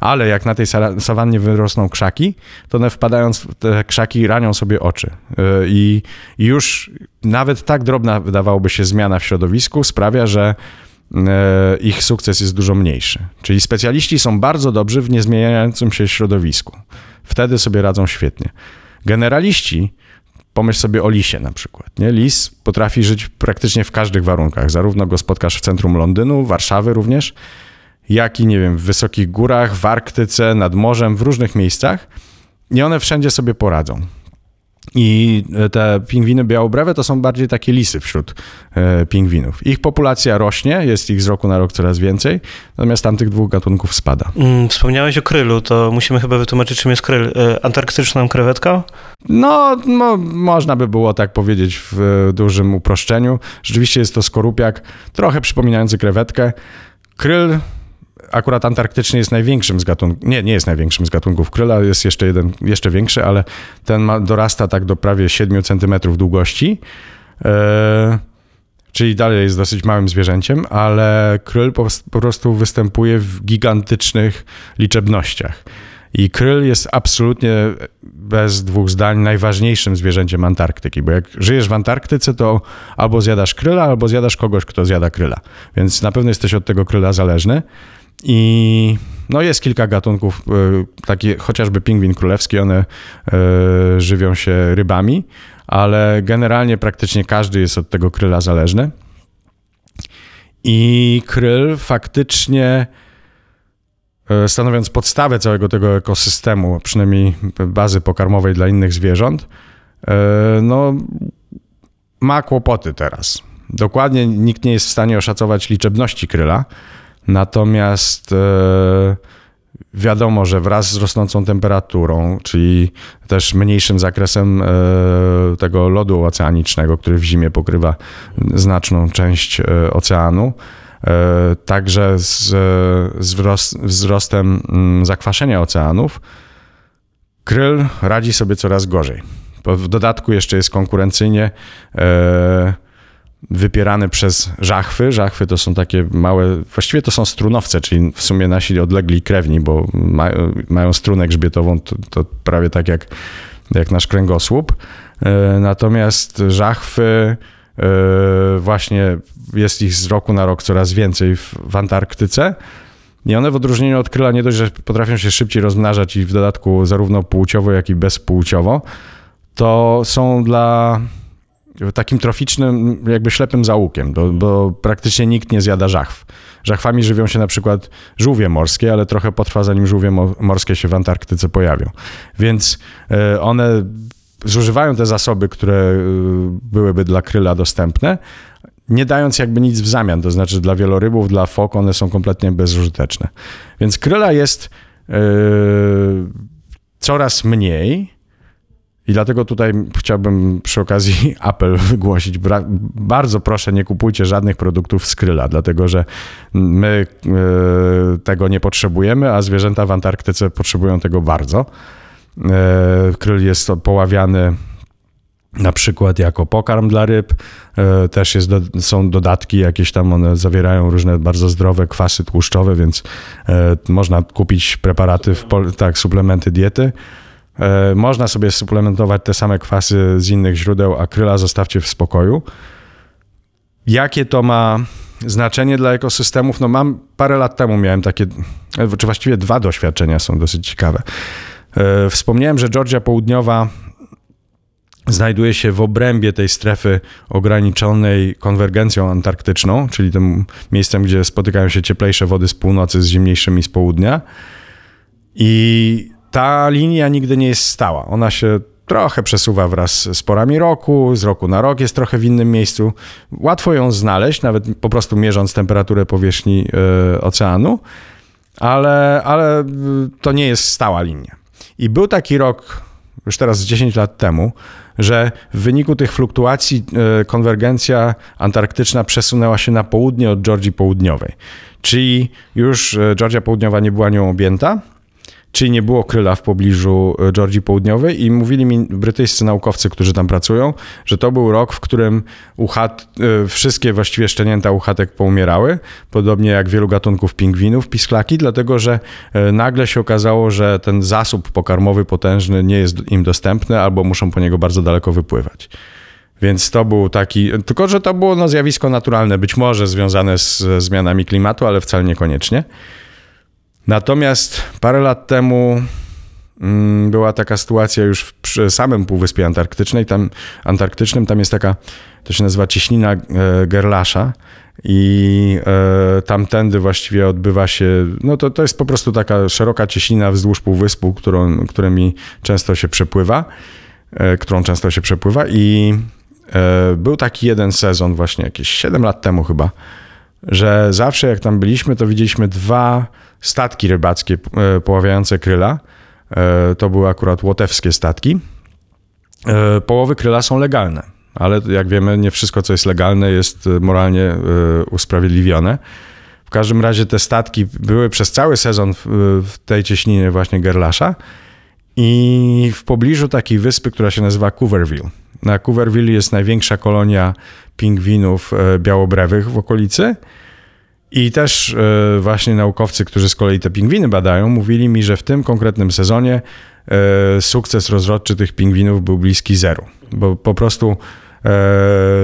Ale jak na tej sa- sawannie wyrosną krzaki, to one wpadając w te krzaki ranią sobie oczy. Yy, I już nawet tak drobna wydawałoby się zmiana w środowisku sprawia, że yy, ich sukces jest dużo mniejszy. Czyli specjaliści są bardzo dobrzy w niezmieniającym się środowisku. Wtedy sobie radzą świetnie. Generaliści, pomyśl sobie o lisie na przykład. Nie? Lis potrafi żyć praktycznie w każdych warunkach. Zarówno go spotkasz w centrum Londynu, Warszawy również, jak i nie wiem, w wysokich górach, w Arktyce, nad morzem, w różnych miejscach. I one wszędzie sobie poradzą. I te pingwiny białobrewe to są bardziej takie lisy wśród e, pingwinów. Ich populacja rośnie, jest ich z roku na rok coraz więcej, natomiast tamtych dwóch gatunków spada. Mm, Wspomniałeś o krylu, to musimy chyba wytłumaczyć, czym jest kryl. E, Antarktyczną krewetką? No, mo, można by było tak powiedzieć w e, dużym uproszczeniu. Rzeczywiście jest to skorupiak, trochę przypominający krewetkę. Kryl akurat antarktyczny jest największym z gatunków, nie, nie jest największym z gatunków kryla, jest jeszcze jeden, jeszcze większy, ale ten ma, dorasta tak do prawie 7 cm długości. E, czyli dalej jest dosyć małym zwierzęciem, ale kryl po, po prostu występuje w gigantycznych liczebnościach. I kryl jest absolutnie bez dwóch zdań najważniejszym zwierzęciem Antarktyki, bo jak żyjesz w Antarktyce, to albo zjadasz kryla, albo zjadasz kogoś, kto zjada kryla. Więc na pewno jesteś od tego kryla zależny. I no jest kilka gatunków, y, takie chociażby pingwin królewski, one y, żywią się rybami, ale generalnie praktycznie każdy jest od tego kryla zależny. I kryl faktycznie E, stanowiąc podstawę całego tego ekosystemu, przynajmniej bazy pokarmowej dla innych zwierząt, e, no, ma kłopoty teraz. Dokładnie nikt nie jest w stanie oszacować liczebności kryla, natomiast e, wiadomo, że wraz z rosnącą temperaturą, czyli też mniejszym zakresem tego lodu oceanicznego, który w zimie pokrywa znaczną część oceanu, E, także z, z wzrostem mm, zakwaszenia oceanów kryl radzi sobie coraz gorzej. W dodatku jeszcze jest konkurencyjnie e, wypierany przez żachwy. Żachwy to są takie małe, właściwie to są strunowce, czyli w sumie nasi odlegli krewni, bo mają strunę grzbietową, to, to prawie tak jak, jak nasz kręgosłup. E, natomiast żachwy właśnie jest ich z roku na rok coraz więcej w, w Antarktyce. I one w odróżnieniu od kryla nie dość, że potrafią się szybciej rozmnażać i w dodatku zarówno płciowo, jak i bezpłciowo, to są dla takim troficznym, jakby ślepym zaułkiem, bo, bo, praktycznie nikt nie zjada żachw. Żachwami żywią się na przykład żółwie morskie, ale trochę potrwa zanim żółwie morskie się w Antarktyce pojawią. Więc e, one zużywają te zasoby, które e, byłyby dla kryla dostępne, nie dając jakby nic w zamian, to znaczy dla wielorybów, dla fok one są kompletnie bezużyteczne. Więc kryla jest yy, coraz mniej i dlatego tutaj chciałbym przy okazji apel wygłosić. bardzo proszę, nie kupujcie żadnych produktów z kryla, dlatego że my yy, tego nie potrzebujemy, a zwierzęta w Antarktyce potrzebują tego bardzo. Yy, kryl jest poławiany na przykład jako pokarm dla ryb. E, też jest są dodatki jakieś tam, one zawierają różne bardzo zdrowe kwasy tłuszczowe, więc e, można kupić preparaty, w, tak, suplementy diety. E, można sobie suplementować te same kwasy z innych źródeł, akryla zostawcie w spokoju. Jakie to ma znaczenie dla ekosystemów? No mam parę lat temu miałem takie, czy właściwie dwa doświadczenia są dosyć ciekawe. Wspomniałem, że Georgia Południowa znajduje się w obrębie tej strefy ograniczonej konwergencją antarktyczną, czyli tym miejscem, gdzie spotykają się cieplejsze wody z północy z zimniejszymi z południa. I ta linia nigdy nie jest stała. Ona się trochę przesuwa wraz z porami roku, z roku na rok jest trochę w innym miejscu. Łatwo ją znaleźć, nawet po prostu mierząc temperaturę powierzchni y, oceanu, ale, ale to nie jest stała linia. I był taki rok, już teraz 10 lat temu, że w wyniku tych fluktuacji e, konwergencja antarktyczna przesunęła się na południe od Georgii Południowej. Czyli już e, Georgia Południowa nie była nią objęta, czyli nie było kryla w pobliżu e, Georgii Południowej i mówili mi brytyjscy naukowcy, którzy tam pracują, że to był rok, w którym uchat, e, wszystkie właściwie szczenięta uchatek poumierały, podobnie jak wielu gatunków pingwinów, pisklaki, dlatego że e, nagle się okazało, że ten zasób pokarmowy potężny nie jest im dostępny albo muszą po niego bardzo daleko wypływać. Więc to był taki, tylko że to było no, zjawisko naturalne, być może związane z zmianami klimatu, ale wcale niekoniecznie. Natomiast parę lat temu mm, była taka sytuacja już przy samym Półwyspie Antarktycznej, tam, Antarktycznym, tam jest taka, to się nazywa cieśnina e, Gerlasza. I e, tamtędy właściwie odbywa się, no to, to jest po prostu taka szeroka cieśnina wzdłuż Półwyspu, którą, którymi często się przepływa, e, którą często się przepływa. I był taki jeden sezon właśnie jakieś 7 lat temu chyba, że zawsze jak tam byliśmy, to widzieliśmy dwa statki rybackie e, poławiające kryla. E, to były akurat łotewskie statki. E, połowy kryla są legalne, ale jak wiemy, nie wszystko, co jest legalne, jest moralnie usprawiedliwione. W każdym razie te statki były przez cały sezon w, tej cieśninie właśnie Gerlasza i w pobliżu takiej wyspy, która się nazywa Cooverville. Na Cooverville jest największa kolonia pingwinów e, białobrewych w okolicy. I też e, właśnie naukowcy, którzy z kolei te pingwiny badają, mówili mi, że w tym konkretnym sezonie e, sukces rozrodczy tych pingwinów był bliski zeru, bo po prostu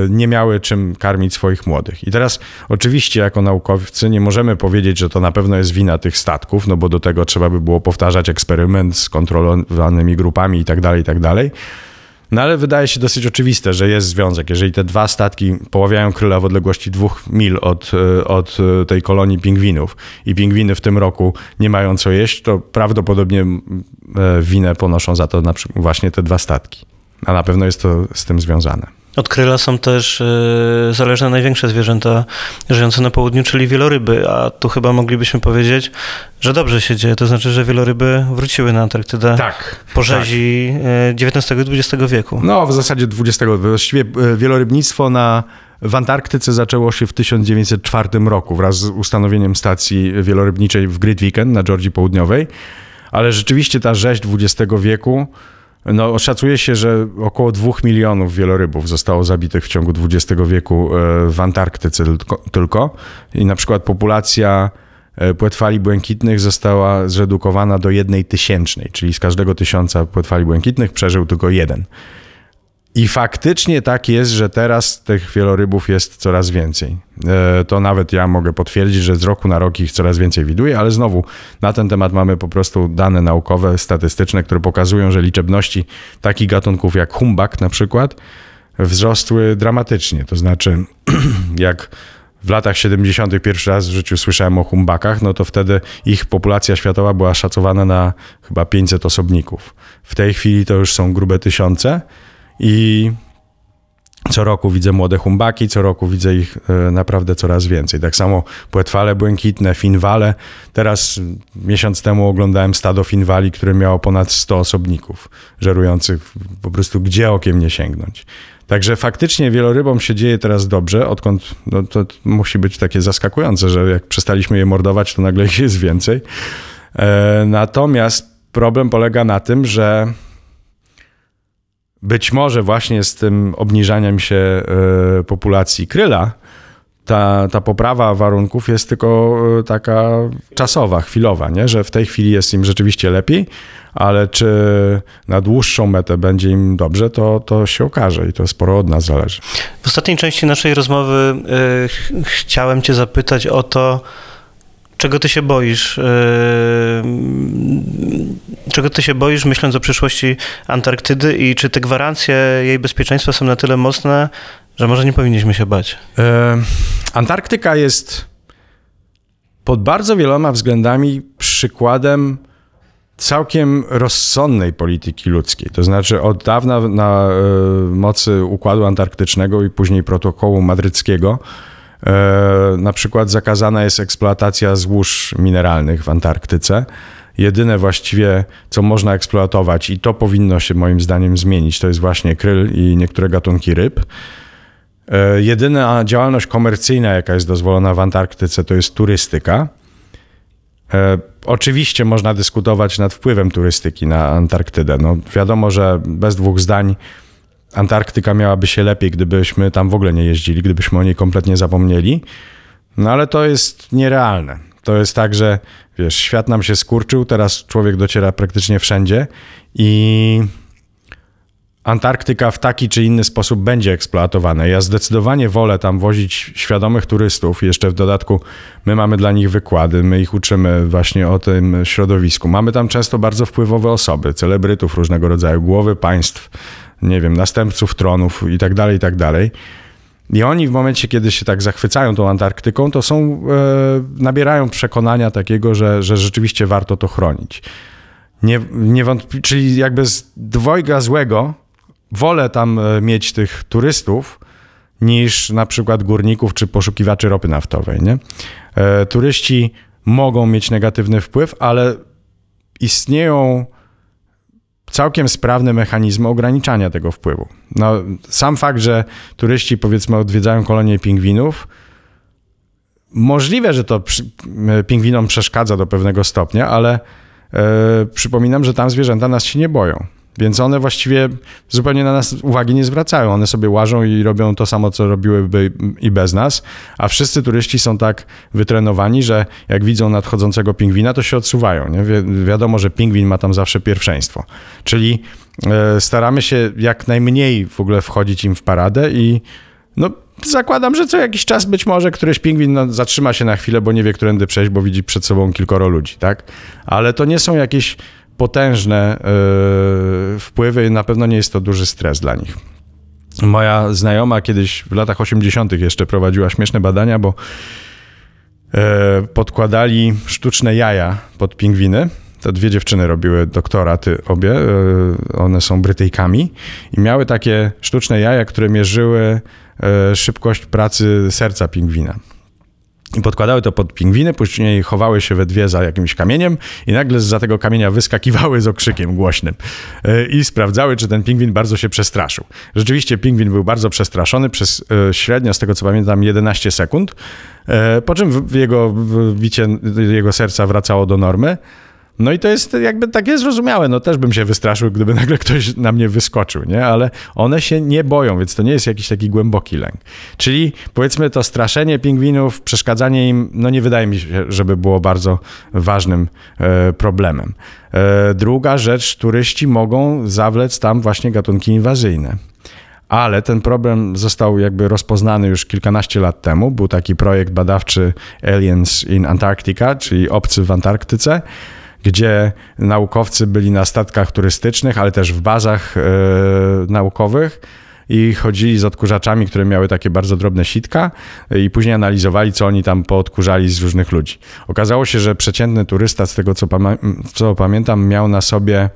nie miały czym karmić swoich młodych. I teraz oczywiście jako naukowcy nie możemy powiedzieć, że to na pewno jest wina tych statków, no bo do tego trzeba by było powtarzać eksperyment z kontrolowanymi grupami i tak dalej, i tak dalej. No ale wydaje się dosyć oczywiste, że jest związek. Jeżeli te dwa statki poławiają kryla w odległości dwóch mil od, e, od e, tej kolonii pingwinów i pingwiny w tym roku nie mają co jeść, to prawdopodobnie e, winę ponoszą za to właśnie te dwa statki. A na pewno jest to z tym związane. Od kryla są też y, zależne największe zwierzęta żyjące na południu, czyli wieloryby, a tu chyba moglibyśmy powiedzieć, że dobrze się dzieje, to znaczy, że wieloryby wróciły na Antarktydę tak, po rzezi tak. XIX i XX wieku. No, w zasadzie XX. Właściwie e, wielorybnictwo na w Antarktyce zaczęło się w 1904 roku wraz z ustanowieniem stacji wielorybniczej w Grytviken na Georgii Południowej, ale rzeczywiście ta rzeź XX wieku no, szacuje się, że około dwóch milionów wielorybów zostało zabitych w ciągu XX wieku e, w Antarktyce tylko. I na przykład populacja e, płetwali błękitnych została zredukowana do jednej tysięcznej, czyli z każdego tysiąca płetwali błękitnych przeżył tylko jeden. I faktycznie tak jest, że teraz tych wielorybów jest coraz więcej. E, to nawet ja mogę potwierdzić, że z roku na rok ich coraz więcej widuję, ale znowu na ten temat mamy po prostu dane naukowe, statystyczne, które pokazują, że liczebności takich gatunków jak humbak na przykład wzrosły dramatycznie. To znaczy, jak w latach 70. pierwszy raz w życiu słyszałem o humbakach, no to wtedy ich populacja światowa była szacowana na chyba 500 osobników. W tej chwili to już są grube tysiące. I co roku widzę młode humbaki, co roku widzę ich e, naprawdę coraz więcej. Tak samo płetwale błękitne, finwale. Teraz miesiąc temu oglądałem stado finwali, które miało ponad 100 osobników, żerujących po prostu gdzie okiem nie sięgnąć. Także faktycznie wielorybom się dzieje teraz dobrze, odkąd no to musi być takie zaskakujące, że jak przestaliśmy je mordować, to nagle ich jest więcej. E, natomiast problem polega na tym, że być może właśnie z tym obniżaniem się e, populacji kryla, ta, ta poprawa warunków jest tylko e, taka czasowa, chwilowa, nie? że w tej chwili jest im rzeczywiście lepiej, ale czy na dłuższą metę będzie im dobrze, to, to się okaże i to sporo od nas zależy. W ostatniej części naszej rozmowy y, chciałem Cię zapytać o to, czego ty się boisz? Czego ty się boisz, myśląc o przyszłości Antarktydy i czy te gwarancje jej bezpieczeństwa są na tyle mocne, że może nie powinniśmy się bać? E, Antarktyka jest pod bardzo wieloma względami przykładem całkiem rozsądnej polityki ludzkiej. To znaczy od dawna na e, mocy Układu Antarktycznego i później protokołu madryckiego E, na przykład zakazana jest eksploatacja złóż mineralnych w Antarktyce. Jedyne właściwie, co można eksploatować, i to powinno się moim zdaniem zmienić, to jest właśnie kryl i niektóre gatunki ryb. E, jedyna działalność komercyjna, jaka jest dozwolona w Antarktyce, to jest turystyka. E, oczywiście można dyskutować nad wpływem turystyki na Antarktydę. No, wiadomo, że bez dwóch zdań Antarktyka miałaby się lepiej, gdybyśmy tam w ogóle nie jeździli, gdybyśmy o niej kompletnie zapomnieli. No ale to jest nierealne. To jest tak, że wiesz, świat nam się skurczył, teraz człowiek dociera praktycznie wszędzie i Antarktyka w taki czy inny sposób będzie eksploatowana. Ja zdecydowanie wolę tam wozić świadomych turystów. Jeszcze w dodatku my mamy dla nich wykłady, my ich uczymy właśnie o tym środowisku. Mamy tam często bardzo wpływowe osoby, celebrytów różnego rodzaju, głowy państw, nie wiem, następców tronów i tak dalej, i oni w momencie, kiedy się tak zachwycają tą Antarktyką, to są, e, nabierają przekonania takiego, że, że rzeczywiście warto to chronić. Nie, nie czyli jakby z dwojga złego wolę tam e, mieć tych turystów niż na przykład górników czy poszukiwaczy ropy naftowej. Nie? E, turyści mogą mieć negatywny wpływ, ale istnieją całkiem sprawne mechanizmy ograniczania tego wpływu. No, sam fakt, że turyści powiedzmy odwiedzają kolonie pingwinów, Możliwe, że to przy, pingwinom przeszkadza do pewnego stopnia, ale e, przypominam, że tam zwierzęta nas się nie boją. Więc one właściwie zupełnie na nas uwagi nie zwracają. One sobie łażą i robią to samo, co robiłyby i bez nas, a wszyscy turyści są tak wytrenowani, że jak widzą nadchodzącego pingwina, to się odsuwają. Nie? Wi wiadomo, że pingwin ma tam zawsze pierwszeństwo. Czyli e, staramy się jak najmniej w ogóle wchodzić im w paradę i no, zakładam, że co jakiś czas być może któryś pingwin zatrzyma się na chwilę, bo nie wie, którędy przejść, bo widzi przed sobą kilkoro ludzi, tak? Ale to nie są jakieś potężne yy, wpływy i na pewno nie jest to duży stres dla nich. Moja znajoma kiedyś w latach 80. jeszcze prowadziła śmieszne badania, bo yy, podkładali sztuczne jaja pod pingwiny. To dwie dziewczyny robiły doktoraty obie, yy, one są Brytyjkami i miały takie sztuczne jaja, które mierzyły szybkość pracy serca pingwina. I podkładały to pod pingwiny, później chowały się we dwie za jakimś kamieniem i nagle za tego kamienia wyskakiwały z okrzykiem głośnym e, i sprawdzały, czy ten pingwin bardzo się przestraszył. Rzeczywiście pingwin był bardzo przestraszony przez e, średnio, z tego co pamiętam, 11 sekund, e, po czym jego bicie jego serca wracało do normy. No i to jest jakby takie zrozumiałe. No też bym się wystraszył, gdyby nagle ktoś na mnie wyskoczył, nie? Ale one się nie boją, więc to nie jest jakiś taki głęboki lęk. Czyli powiedzmy to straszenie pingwinów, przeszkadzanie im, no nie wydaje mi się, żeby było bardzo ważnym e, problemem. E, druga rzecz, turyści mogą zawlec tam właśnie gatunki inwazyjne ale ten problem został jakby rozpoznany już kilkanaście lat temu. Był taki projekt badawczy Aliens in Antarctica, czyli obcy w Antarktyce gdzie naukowcy byli na statkach turystycznych, ale też w bazach e, naukowych i chodzili z odkurzaczami, które miały takie bardzo drobne sitka i później analizowali, co oni tam poodkurzali z różnych ludzi. Okazało się, że przeciętny turysta, z tego co, co pamiętam, miał na sobie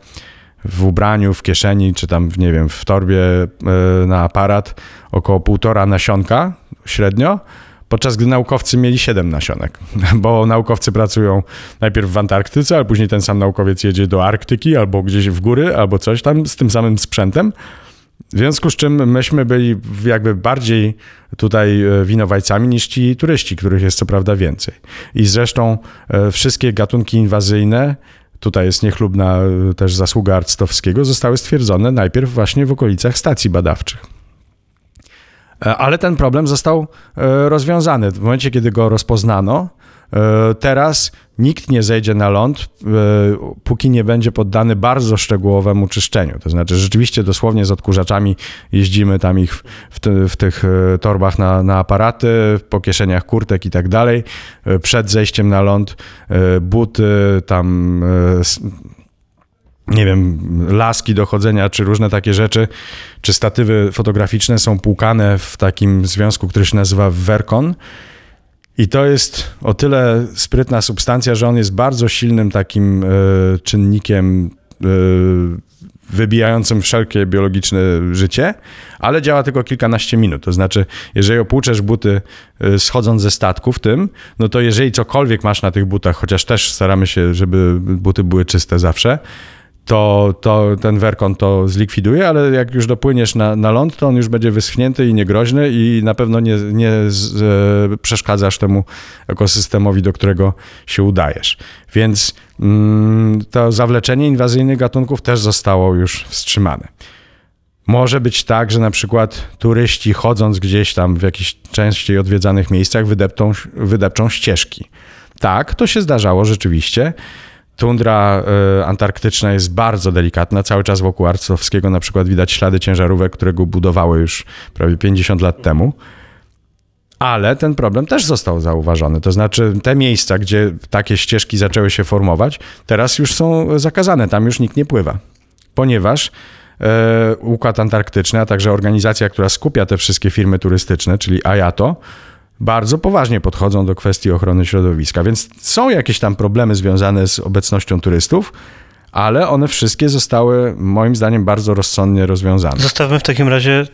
w ubraniu, w kieszeni, czy tam, nie wiem, w torbie e, na aparat około półtora nasionka średnio, podczas gdy naukowcy mieli 7 nasionek, bo naukowcy pracują najpierw w Antarktyce, ale później ten sam naukowiec jedzie do Arktyki albo gdzieś w góry, albo coś tam z tym samym sprzętem. W związku z czym myśmy byli jakby bardziej tutaj e, winowajcami niż ci turyści, których jest co prawda więcej. I zresztą e, wszystkie gatunki inwazyjne, tutaj jest niechlubna e, też zasługa Arctowskiego, zostały stwierdzone najpierw właśnie w okolicach stacji badawczych. E, ale ten problem został e, rozwiązany. W momencie, kiedy go rozpoznano, e, teraz nikt nie zejdzie na ląd, póki nie będzie poddany bardzo szczegółowemu czyszczeniu. To znaczy, rzeczywiście dosłownie z odkurzaczami jeździmy tam ich w, te, w tych torbach na, na, aparaty, po kieszeniach kurtek i tak dalej. Przed zejściem na ląd buty, tam nie wiem, laski do chodzenia, czy różne takie rzeczy, czy statywy fotograficzne są płukane w takim związku, który się nazywa Vercon. I to jest o tyle sprytna substancja, że on jest bardzo silnym takim y, czynnikiem y, wybijającym wszelkie biologiczne życie, ale działa tylko kilkanaście minut. To znaczy, jeżeli opłuczesz buty schodząc ze statku w tym, no to jeżeli cokolwiek masz na tych butach, chociaż też staramy się, żeby buty były czyste zawsze, to, to ten werkon to zlikwiduje, ale jak już dopłyniesz na, na ląd, to on już będzie wyschnięty i niegroźny i na pewno nie, nie z, e, przeszkadzasz temu ekosystemowi, do którego się udajesz. Więc mm, to zawleczenie inwazyjnych gatunków też zostało już wstrzymane. Może być tak, że na przykład turyści chodząc gdzieś tam w jakichś częściej odwiedzanych miejscach wydepczą, wydepczą ścieżki. Tak, to się zdarzało rzeczywiście. Tundra y, antarktyczna jest bardzo delikatna. Cały czas wokół Arcowskiego na przykład widać ślady ciężarówek, które go budowały już prawie 50 lat temu. Ale ten problem też został zauważony. To znaczy, te miejsca, gdzie takie ścieżki zaczęły się formować, teraz już są zakazane, tam już nikt nie pływa. Ponieważ e, Układ Antarktyczny, a także organizacja, która skupia te wszystkie firmy turystyczne, czyli AJATO, bardzo poważnie podchodzą do kwestii ochrony środowiska. Więc są jakieś tam problemy związane z obecnością turystów, ale one wszystkie zostały moim zdaniem bardzo rozsądnie rozwiązane. Zostawmy w takim razie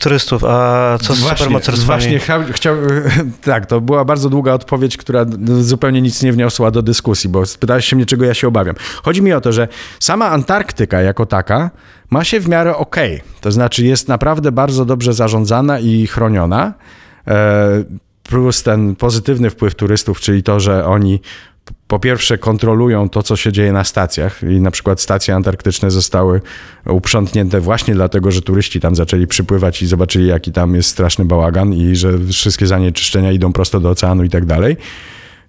turystów, a co z właśnie, supermocarstwami? Właśnie, chciał, tak, to była bardzo długa odpowiedź, która zupełnie nic nie wniosła do dyskusji, bo spytałeś się mnie, czego ja się obawiam. Chodzi mi o to, że sama Antarktyka jako taka ma się w miarę ok. To znaczy jest naprawdę bardzo dobrze zarządzana i chroniona. E, plus ten pozytywny wpływ turystów, czyli to, że oni po pierwsze kontrolują to, co się dzieje na stacjach i na przykład stacje antarktyczne zostały uprzątnięte właśnie dlatego, że turyści tam zaczęli przypływać i zobaczyli, jaki tam jest straszny bałagan i że wszystkie zanieczyszczenia idą prosto do oceanu i tak dalej.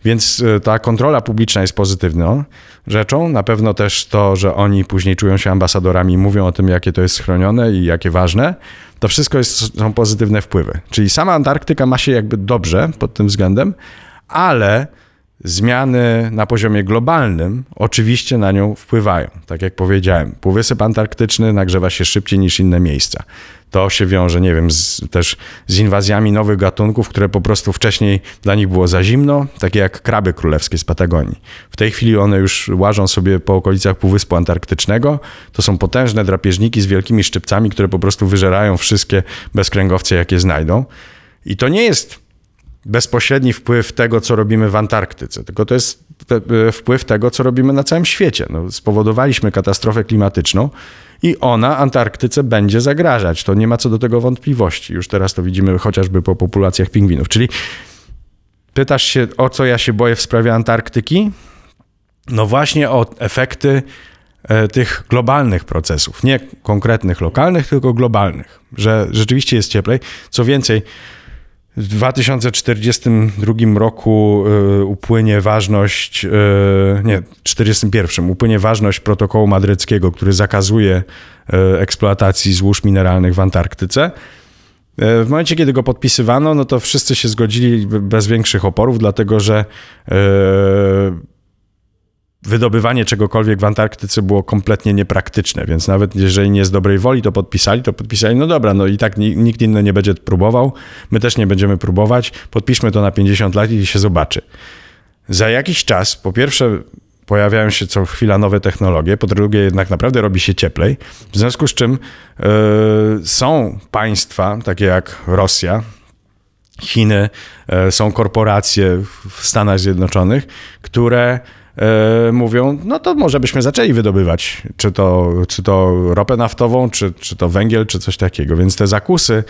Więc e, ta kontrola publiczna jest pozytywną rzeczą. Na pewno też to, że oni później czują się ambasadorami, mówią o tym, jakie to jest chronione i jakie ważne. To wszystko jest, są pozytywne wpływy. Czyli sama Antarktyka ma się jakby dobrze pod tym względem, ale zmiany na poziomie globalnym oczywiście na nią wpływają. Tak jak powiedziałem, Półwysep Antarktyczny nagrzewa się szybciej niż inne miejsca. To się wiąże, nie wiem, z, też z inwazjami nowych gatunków, które po prostu wcześniej dla nich było za zimno, takie jak kraby królewskie z Patagonii. W tej chwili one już łażą sobie po okolicach Półwyspu Antarktycznego. To są potężne drapieżniki z wielkimi szczypcami, które po prostu wyżerają wszystkie bezkręgowce, jakie znajdą. I to nie jest bezpośredni wpływ tego, co robimy w Antarktyce, tylko to jest te, wpływ tego, co robimy na całym świecie. No, spowodowaliśmy katastrofę klimatyczną i ona Antarktyce będzie zagrażać. To nie ma co do tego wątpliwości. Już teraz to widzimy chociażby po populacjach pingwinów. Czyli pytasz się, o co ja się boję w sprawie Antarktyki? No właśnie o efekty e, tych globalnych procesów, nie konkretnych lokalnych, tylko globalnych, że rzeczywiście jest cieplej. Co więcej, w 2042 roku y, upłynie ważność, y, nie, 41 upłynie ważność protokołu madryckiego, który zakazuje y, eksploatacji złóż mineralnych w Antarktyce. W momencie, kiedy go podpisywano, no to wszyscy się zgodzili bez większych oporów, dlatego że wydobywanie czegokolwiek w Antarktyce było kompletnie niepraktyczne, więc nawet jeżeli nie z dobrej woli to podpisali, to podpisali, no dobra, no i tak nikt inny nie będzie próbował, my też nie będziemy próbować, podpiszmy to na 50 lat i się zobaczy. Za jakiś czas, po pierwsze, pojawiają się co chwila nowe technologie, po drugie jednak naprawdę robi się cieplej, w związku z czym yy, są państwa, takie jak Rosja, Chiny, yy, są korporacje w Stanach Zjednoczonych, które E, mówią, no to może byśmy zaczęli wydobywać, czy to, czy to ropę naftową, czy, czy to węgiel, czy coś takiego. Więc te zakusy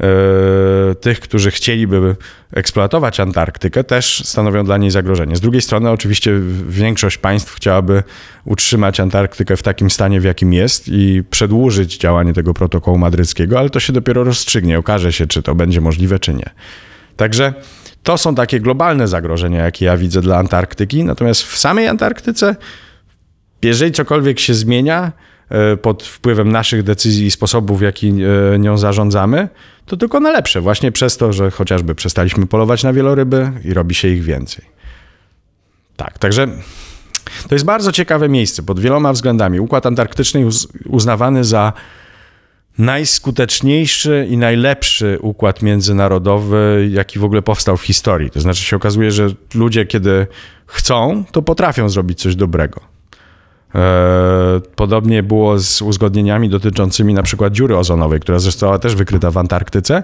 e, tych, którzy chcieliby eksploatować Antarktykę, też stanowią dla niej zagrożenie. Z drugiej strony, oczywiście, większość państw chciałaby utrzymać Antarktykę w takim stanie, w jakim jest i przedłużyć działanie tego protokołu madryckiego, ale to się dopiero rozstrzygnie. Okaże się, czy to będzie możliwe, czy nie. Także to są takie globalne zagrożenia, jakie ja widzę dla Antarktyki. Natomiast w samej Antarktyce, jeżeli cokolwiek się zmienia e, pod wpływem naszych decyzji i sposobów, w jaki e, nią zarządzamy, to tylko na lepsze. Właśnie przez to, że chociażby przestaliśmy polować na wieloryby i robi się ich więcej. Tak, także to jest bardzo ciekawe miejsce pod wieloma względami. Układ Antarktyczny uznawany za najskuteczniejszy i najlepszy układ międzynarodowy, jaki w ogóle powstał w historii. To znaczy się okazuje, że ludzie, kiedy chcą, to potrafią zrobić coś dobrego. E, podobnie było z uzgodnieniami dotyczącymi na przykład dziury ozonowej, która została też wykryta w Antarktyce,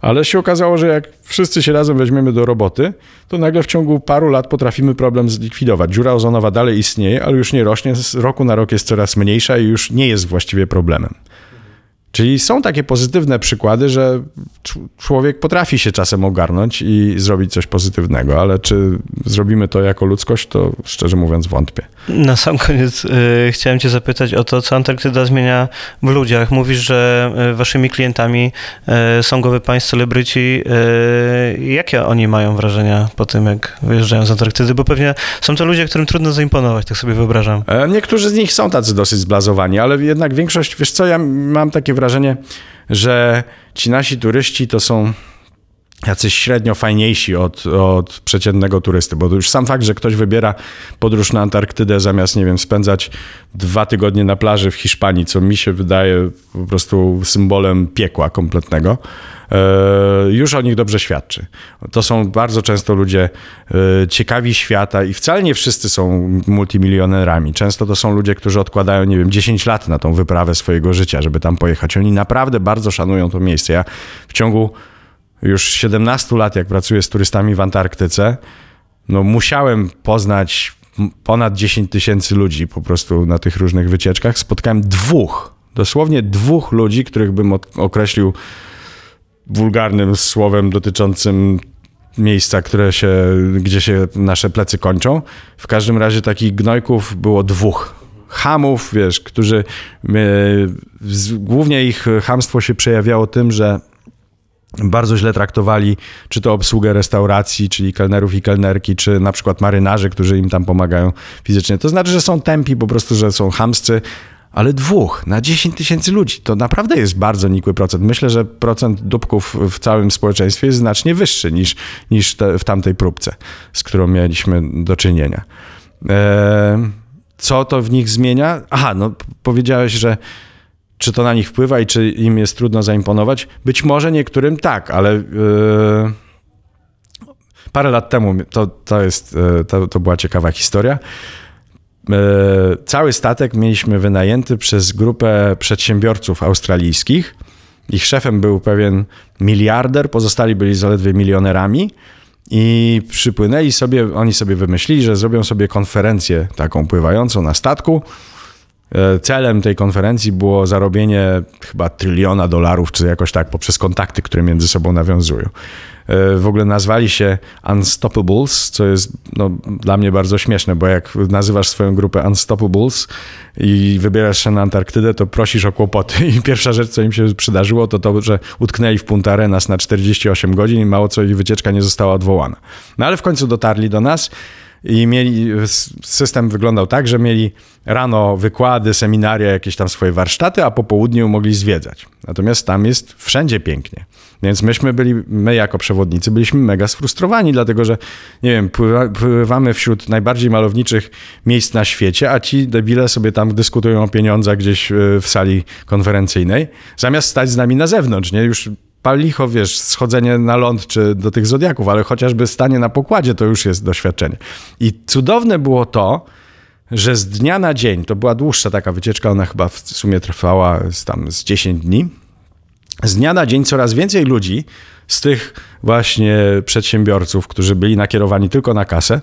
ale się okazało, że jak wszyscy się razem weźmiemy do roboty, to nagle w ciągu paru lat potrafimy problem zlikwidować. Dziura ozonowa dalej istnieje, ale już nie rośnie, z roku na rok jest coraz mniejsza i już nie jest właściwie problemem. Czyli są takie pozytywne przykłady, że człowiek potrafi się czasem ogarnąć i zrobić coś pozytywnego, ale czy zrobimy to jako ludzkość, to szczerze mówiąc wątpię. Na sam koniec y, chciałem Cię zapytać o to, co Antarktyda zmienia w ludziach. Mówisz, że y, waszymi klientami y, są głowy państw, celebryci. Y, jakie oni mają wrażenia po tym, jak wyjeżdżają z Antarktydy? Bo pewnie są to ludzie, którym trudno zaimponować, tak sobie wyobrażam. E, niektórzy z nich są tacy dosyć zblazowani, ale jednak większość, wiesz co, ja mam takie wrażenie, że ci nasi turyści to są jacyś średnio fajniejsi od, od przeciętnego turysty, bo już sam fakt, że ktoś wybiera podróż na Antarktydę zamiast, nie wiem, spędzać dwa tygodnie na plaży w Hiszpanii, co mi się wydaje po prostu symbolem piekła kompletnego, e, już o nich dobrze świadczy. To są bardzo często ludzie e, ciekawi świata i wcale nie wszyscy są multimilionerami. Często to są ludzie, którzy odkładają, nie wiem, 10 lat na tą wyprawę swojego życia, żeby tam pojechać. Oni naprawdę bardzo szanują to miejsce. Ja w ciągu już 17 lat, jak pracuję z turystami w Antarktyce, no musiałem poznać ponad 10 tysięcy ludzi po prostu na tych różnych wycieczkach. Spotkałem dwóch, dosłownie dwóch ludzi, których bym określił wulgarnym słowem dotyczącym miejsca, które się, gdzie się nasze plecy kończą. W każdym razie takich gnojków było dwóch. Hamów, wiesz, którzy e, z- głównie ich hamstwo się przejawiało tym, że bardzo źle traktowali czy to obsługę restauracji, czyli kelnerów i kelnerki, czy na przykład marynarzy, którzy im tam pomagają fizycznie. To znaczy, że są tępi, po prostu, że są hamscy, ale dwóch na 10 tysięcy ludzi. To naprawdę jest bardzo nikły procent. Myślę, że procent dupków w całym społeczeństwie jest znacznie wyższy niż, niż te, w tamtej próbce, z którą mieliśmy do czynienia. Eee, co to w nich zmienia? Aha, no powiedziałeś, że czy to na nich wpływa i czy im jest trudno zaimponować? Być może niektórym tak, ale yy, parę lat temu to, to, jest, yy, to, to była ciekawa historia. Yy, cały statek mieliśmy wynajęty przez grupę przedsiębiorców australijskich. Ich szefem był pewien miliarder, pozostali byli zaledwie milionerami. I przypłynęli sobie, oni sobie wymyślili, że zrobią sobie konferencję taką pływającą na statku. E, Celem tej konferencji było zarobienie chyba tryliona dolarów, czy jakoś tak, poprzez kontakty, które między sobą nawiązują. E, W ogóle nazwali się Unstoppables, co jest no, dla mnie bardzo śmieszne, bo jak nazywasz swoją grupę Unstoppables i wybierasz się na Antarktydę, to prosisz o kłopoty. I pierwsza rzecz, co im się przydarzyło, to to, że utknęli w Punta Arenas na 48 godzin i mało co ich wycieczka nie została odwołana. No ale w końcu dotarli do nas i mieli, system wyglądał tak, że mieli rano wykłady, seminaria, jakieś tam swoje warsztaty, a po południu mogli zwiedzać. Natomiast tam jest wszędzie pięknie. Więc myśmy byli, my jako przewodnicy byliśmy mega sfrustrowani, dlatego że, nie wiem, pływa, pływamy wśród najbardziej malowniczych miejsc na świecie, a ci debile sobie tam dyskutują o pieniądzach gdzieś y, w sali konferencyjnej, zamiast stać z nami na zewnątrz, nie? Już pal licho, wiesz, schodzenie na ląd czy do tych zodiaków, ale chociażby stanie na pokładzie to już jest doświadczenie. I cudowne było to, że z dnia na dzień, to była dłuższa taka wycieczka, ona chyba w sumie trwała z, tam z 10 dni, z dnia na dzień coraz więcej ludzi z tych właśnie przedsiębiorców, którzy byli nakierowani tylko na kasę,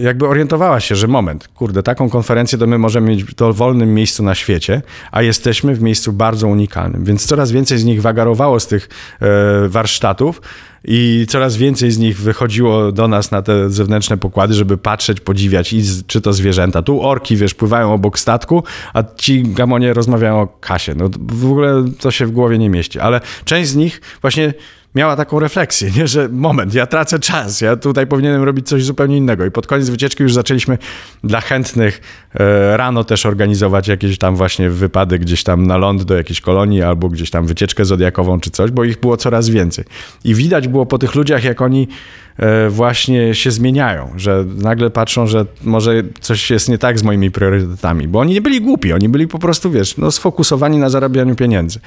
jakby orientowała się, że moment, kurde, taką konferencję to my możemy mieć w dowolnym miejscu na świecie, a jesteśmy w miejscu bardzo unikalnym, więc coraz więcej z nich wagarowało z tych e, warsztatów i coraz więcej z nich wychodziło do nas na te zewnętrzne pokłady, żeby patrzeć, podziwiać, i czy to zwierzęta. Tu orki, wiesz, pływają obok statku, a ci gamonie rozmawiają o kasie. No w ogóle to się w głowie nie mieści, ale część z nich właśnie miała taką refleksję, nie? że moment, ja tracę czas, ja tutaj powinienem robić coś zupełnie innego. I pod koniec wycieczki już zaczęliśmy dla chętnych e, rano też organizować jakieś tam właśnie wypady gdzieś tam na ląd do jakiejś kolonii albo gdzieś tam wycieczkę zodiakową czy coś, bo ich było coraz więcej. I widać było po tych ludziach, jak oni e, właśnie się zmieniają, że nagle patrzą, że może coś jest nie tak z moimi priorytetami, bo oni nie byli głupi, oni byli po prostu, wiesz, no, sfokusowani na zarabianiu pieniędzy.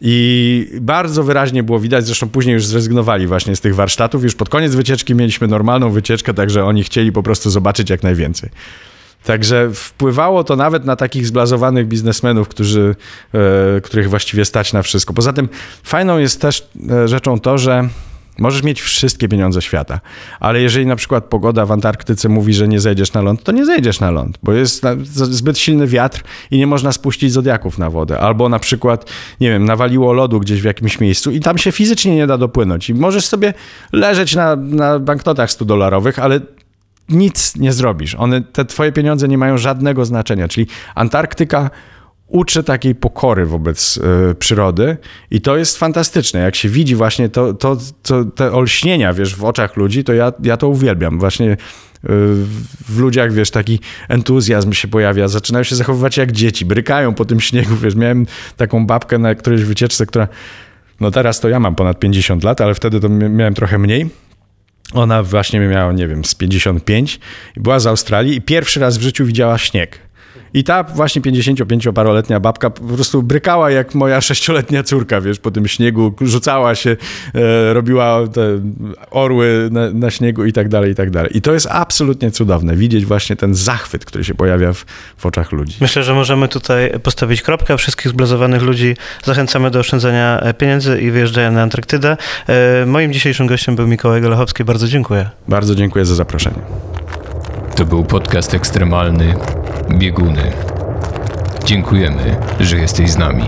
I bardzo wyraźnie było widać, zresztą później już zrezygnowali właśnie z tych warsztatów. Już pod koniec wycieczki mieliśmy normalną wycieczkę, także oni chcieli po prostu zobaczyć jak najwięcej. Także wpływało to nawet na takich zblazowanych biznesmenów, którzy, e, których właściwie stać na wszystko. Poza tym fajną jest też e, rzeczą to, że możesz mieć wszystkie pieniądze świata, ale jeżeli na przykład pogoda w Antarktyce mówi, że nie zejdziesz na ląd, to nie zejdziesz na ląd, bo jest zbyt silny wiatr i nie można spuścić zodiaków na wodę. Albo na przykład, nie wiem, nawaliło lodu gdzieś w jakimś miejscu i tam się fizycznie nie da dopłynąć. I możesz sobie leżeć na, na banknotach 100 dolarowych, ale nic nie zrobisz. One, te twoje pieniądze nie mają żadnego znaczenia. Czyli Antarktyka uczy takiej pokory wobec e, przyrody i to jest fantastyczne. Jak się widzi właśnie to, to, to, te olśnienia, wiesz, w oczach ludzi, to ja, ja to uwielbiam. Właśnie e, w- ludziach, wiesz, taki entuzjazm się pojawia, zaczynają się zachowywać jak dzieci, brykają po tym śniegu, wiesz, miałem taką babkę na którejś wycieczce, która, no teraz to ja mam ponad 50 lat, ale wtedy to mia- miałem trochę mniej, ona właśnie miała, nie wiem, z 55 i była z Australii i pierwszy raz w życiu widziała śnieg. I ta właśnie 55-paroletnia babka po prostu brykała jak moja sześcioletnia córka, wiesz, po tym śniegu, rzucała się, e, robiła te orły na, na śniegu i tak dalej, i tak dalej. I to jest absolutnie cudowne, widzieć właśnie ten zachwyt, który się pojawia w, w oczach ludzi. Myślę, że możemy tutaj postawić kropkę. Wszystkich zblazowanych ludzi zachęcamy do oszczędzania e, pieniędzy i wyjeżdżania na Antarktydę. E, Moim dzisiejszym gościem był Mikołaj Golechowski. Bardzo dziękuję. Bardzo dziękuję za zaproszenie. To był podcast ekstremalny Bieguny. Dziękujemy, że jesteś z nami.